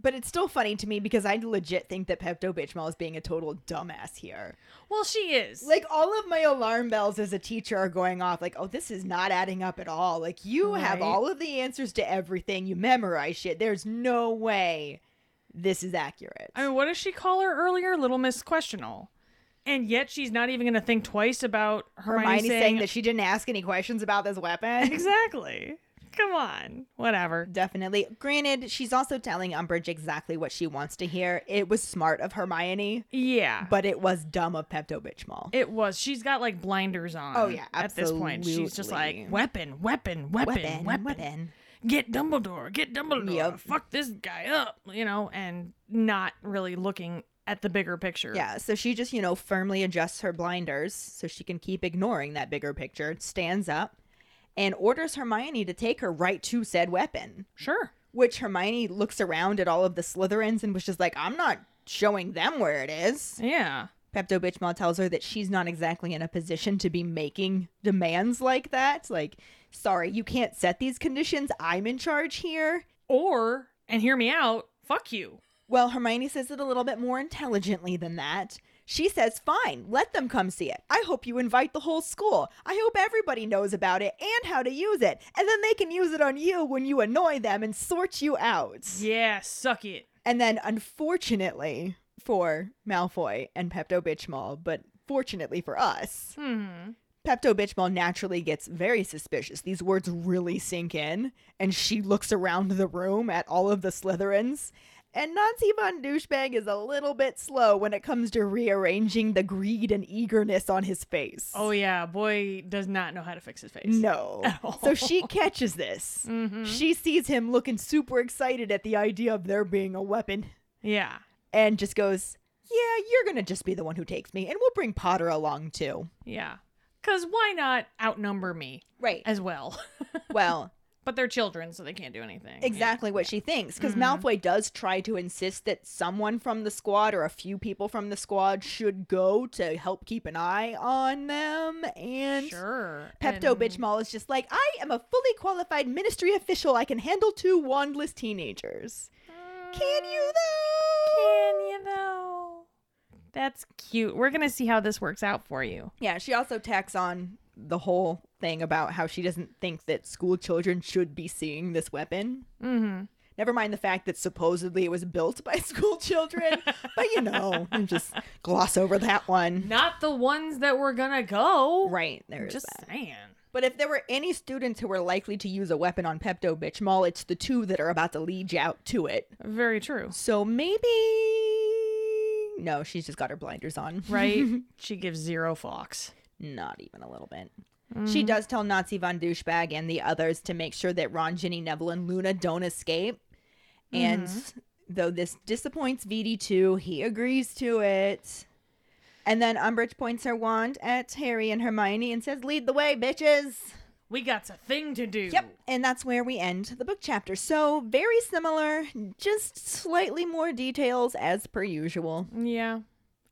But it's still funny to me because I legit think that Pepto Bismol is being a total dumbass here. Well, she is. Like all of my alarm bells as a teacher are going off like, "Oh, this is not adding up at all. Like you have all of the answers to everything. You memorize shit. There's no way this is accurate." I mean, what does she call her earlier? Little Miss Questionable. And yet she's not even going to think twice about Hermione, Hermione saying, that she didn't ask any questions about this weapon. Exactly. Come on. Whatever. Definitely. Granted, she's also telling Umbridge exactly what she wants to hear. It was smart of Hermione, Yeah. but it was dumb of Pepto Bitch Bismol. It was. She's got like blinders on. Oh, yeah, At this point, she's just like weapon, weapon, weapon, weapon, Weapon, weapon. Get Dumbledore, get Dumbledore. Yep. Fuck this guy up, you know, and not really looking at the bigger picture. Yeah, so she just, you know, firmly adjusts her blinders so she can keep ignoring that bigger picture, stands up, and orders Hermione to take her right to said weapon. Sure. Which Hermione looks around at all of the Slytherins and was just like, I'm not showing them where it is. Yeah. Pepto Bitchmall tells her that she's not exactly in a position to be making demands like that. Like, sorry, you can't set these conditions. I'm in charge here. Or, and hear me out, fuck you. Well, Hermione says it a little bit more intelligently than that. She says, fine, let them come see it. I hope you invite the whole school. I hope everybody knows about it and how to use it. And then they can use it on you when you annoy them and sort you out. Yeah, suck it. And then, unfortunately for Malfoy and Pepto Bitchmal, but fortunately for us, Hmm. Pepto Bitchmal naturally gets very suspicious. These words really sink in, and she looks around the room at all of the Slytherins. And Nazi Von Douchebag is a little bit slow when it comes to rearranging the greed and eagerness on his face. Oh yeah, boy does not know how to fix his face. no. So she catches this. Mhm. She sees him looking super excited at the idea of there being a weapon Yeah. and just goes, Yeah, you're going to just be the one who takes me, and we'll bring Potter along too. Yeah. Cause why not outnumber me Right. as well? Well, but they're children, so they can't do anything. exactly what she thinks because mm-hmm. Malfoy does try to insist that someone from the squad or a few people from the squad should go to help keep an eye on them and Sure. Pepto And- Bitchmal is just like, I am a fully qualified ministry official. I can handle two wandless teenagers. Can you mm. though? Can you though? That's cute. We're gonna see how this works out for you. Yeah, she also tacks on the whole thing about how she doesn't think that school children should be seeing this weapon. Mm-hmm. Never mind the fact that supposedly it was built by school children, but you know, just gloss over that one. Not the ones that were gonna go. Right, there's Just that. saying. But if there were any students who were likely to use a weapon on Pepto Bitchmal, it's the two that are about to lead you out to it. Very true. So maybe no, she's just got her blinders on. Right? she gives zero fucks. Not even a little bit. She mm. does tell Nazi von Douchebag and the others to make sure that Ron, Ginny, Neville, and Luna don't escape. And mm-hmm. though this disappoints VD2, he agrees to it. And then Umbridge points her wand at Harry and Hermione and says, Lead the way, bitches. We got a thing to do. Yep. And that's where we end the book chapter. So, very similar, just slightly more details as per usual. Yeah.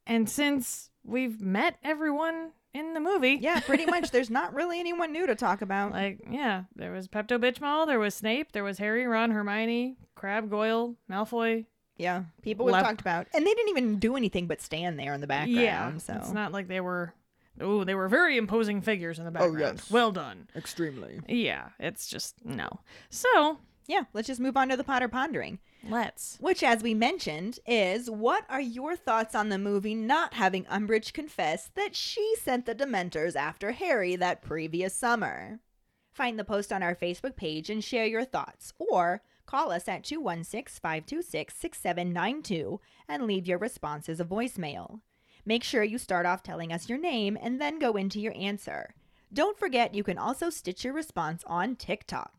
And since we've met everyone in the movie, Yeah, pretty much. There's not really anyone new to talk about. like yeah, there was Pepto Bitchmal, there was Snape, there was Harry, Ron, Hermione, Crabbe, Goyle, Malfoy. Yeah, people we've Lep- talked about, and they didn't even do anything but stand there in the background. yeah, so it's not like they were. Oh, they were very imposing figures in the oh, background. Oh yes. Well done. extremely. Yeah, it's just no. So Yeah, let's just move on to the Potter pondering, let's. which, as we mentioned, is what are your thoughts on the movie not having Umbridge confess that she sent the Dementors after Harry that previous summer? Find the post on our Facebook page and share your thoughts, or call us at 216 526 6792 and leave your response as a voicemail. Make sure you start off telling us your name and then go into your answer. Don't forget you can also stitch your response on TikTok.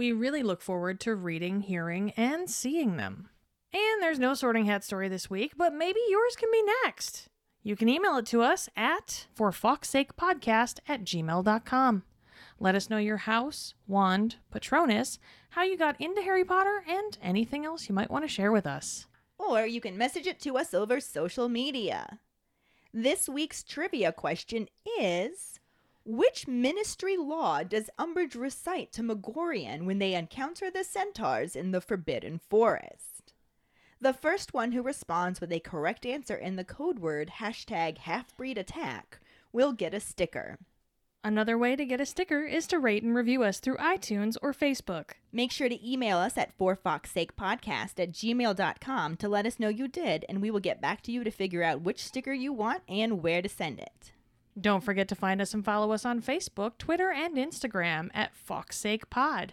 We really look forward to reading, hearing, and seeing them. And there's no sorting hat story this week, but maybe yours can be next. You can email it to us at forfawkessakepodcast at gmail.com. Let us know your house, wand, patronus, how you got into Harry Potter, and anything else you might want to share with us. Or you can message it to us over social media. This week's trivia question is Which ministry law does Umbridge recite to Magorian when they encounter the centaurs in the Forbidden Forest? The first one who responds with a correct answer in the code word hashtag halfbreedattack will get a sticker. Another way to get a sticker is to rate and review us through iTunes or Facebook. Make sure to email us at forfawkessakepodcast at gmail.com to let us know you did, and we will get back to you to figure out which sticker you want and where to send it. Don't forget to find us and follow us on Facebook, Twitter, and Instagram at FawkesSakePod.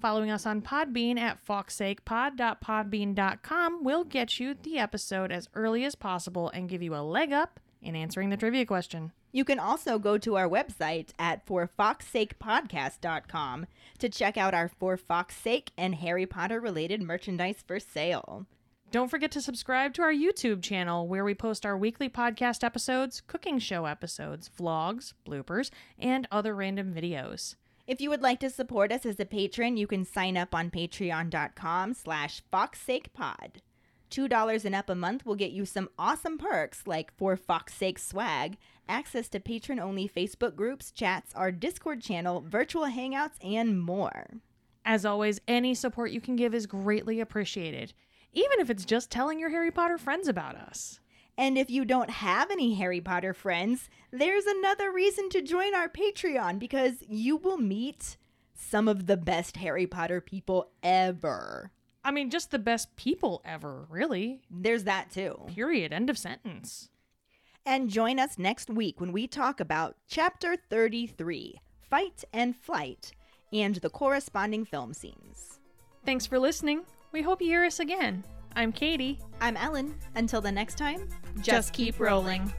Following us on Podbean at fawkessakepod.podbean.com will get you the episode as early as possible and give you a leg up in answering the trivia question. You can also go to our website at forfawkessakepodcast.com to check out our For Fawkes Sake and Harry Potter related merchandise for sale. Don't forget to subscribe to our YouTube channel where we post our weekly podcast episodes, cooking show episodes, vlogs, bloopers, and other random videos. If you would like to support us as a patron, you can sign up on patreon.com slash fawkessakepod. $2 and up a month will get you some awesome perks like For Fawkes Sake swag, access to patron only Facebook groups, chats, our Discord channel, virtual hangouts, and more. As always, any support you can give is greatly appreciated, even if it's just telling your Harry Potter friends about us. And if you don't have any Harry Potter friends, there's another reason to join our Patreon because you will meet some of the best Harry Potter people ever. I mean, just the best people ever, really. There's that too. Period. End of sentence. And join us next week when we talk about Chapter 33 Fight and Flight and the corresponding film scenes. Thanks for listening. We hope you hear us again. I'm Keighty. I'm Ellen. Until the next time, Just keep rolling.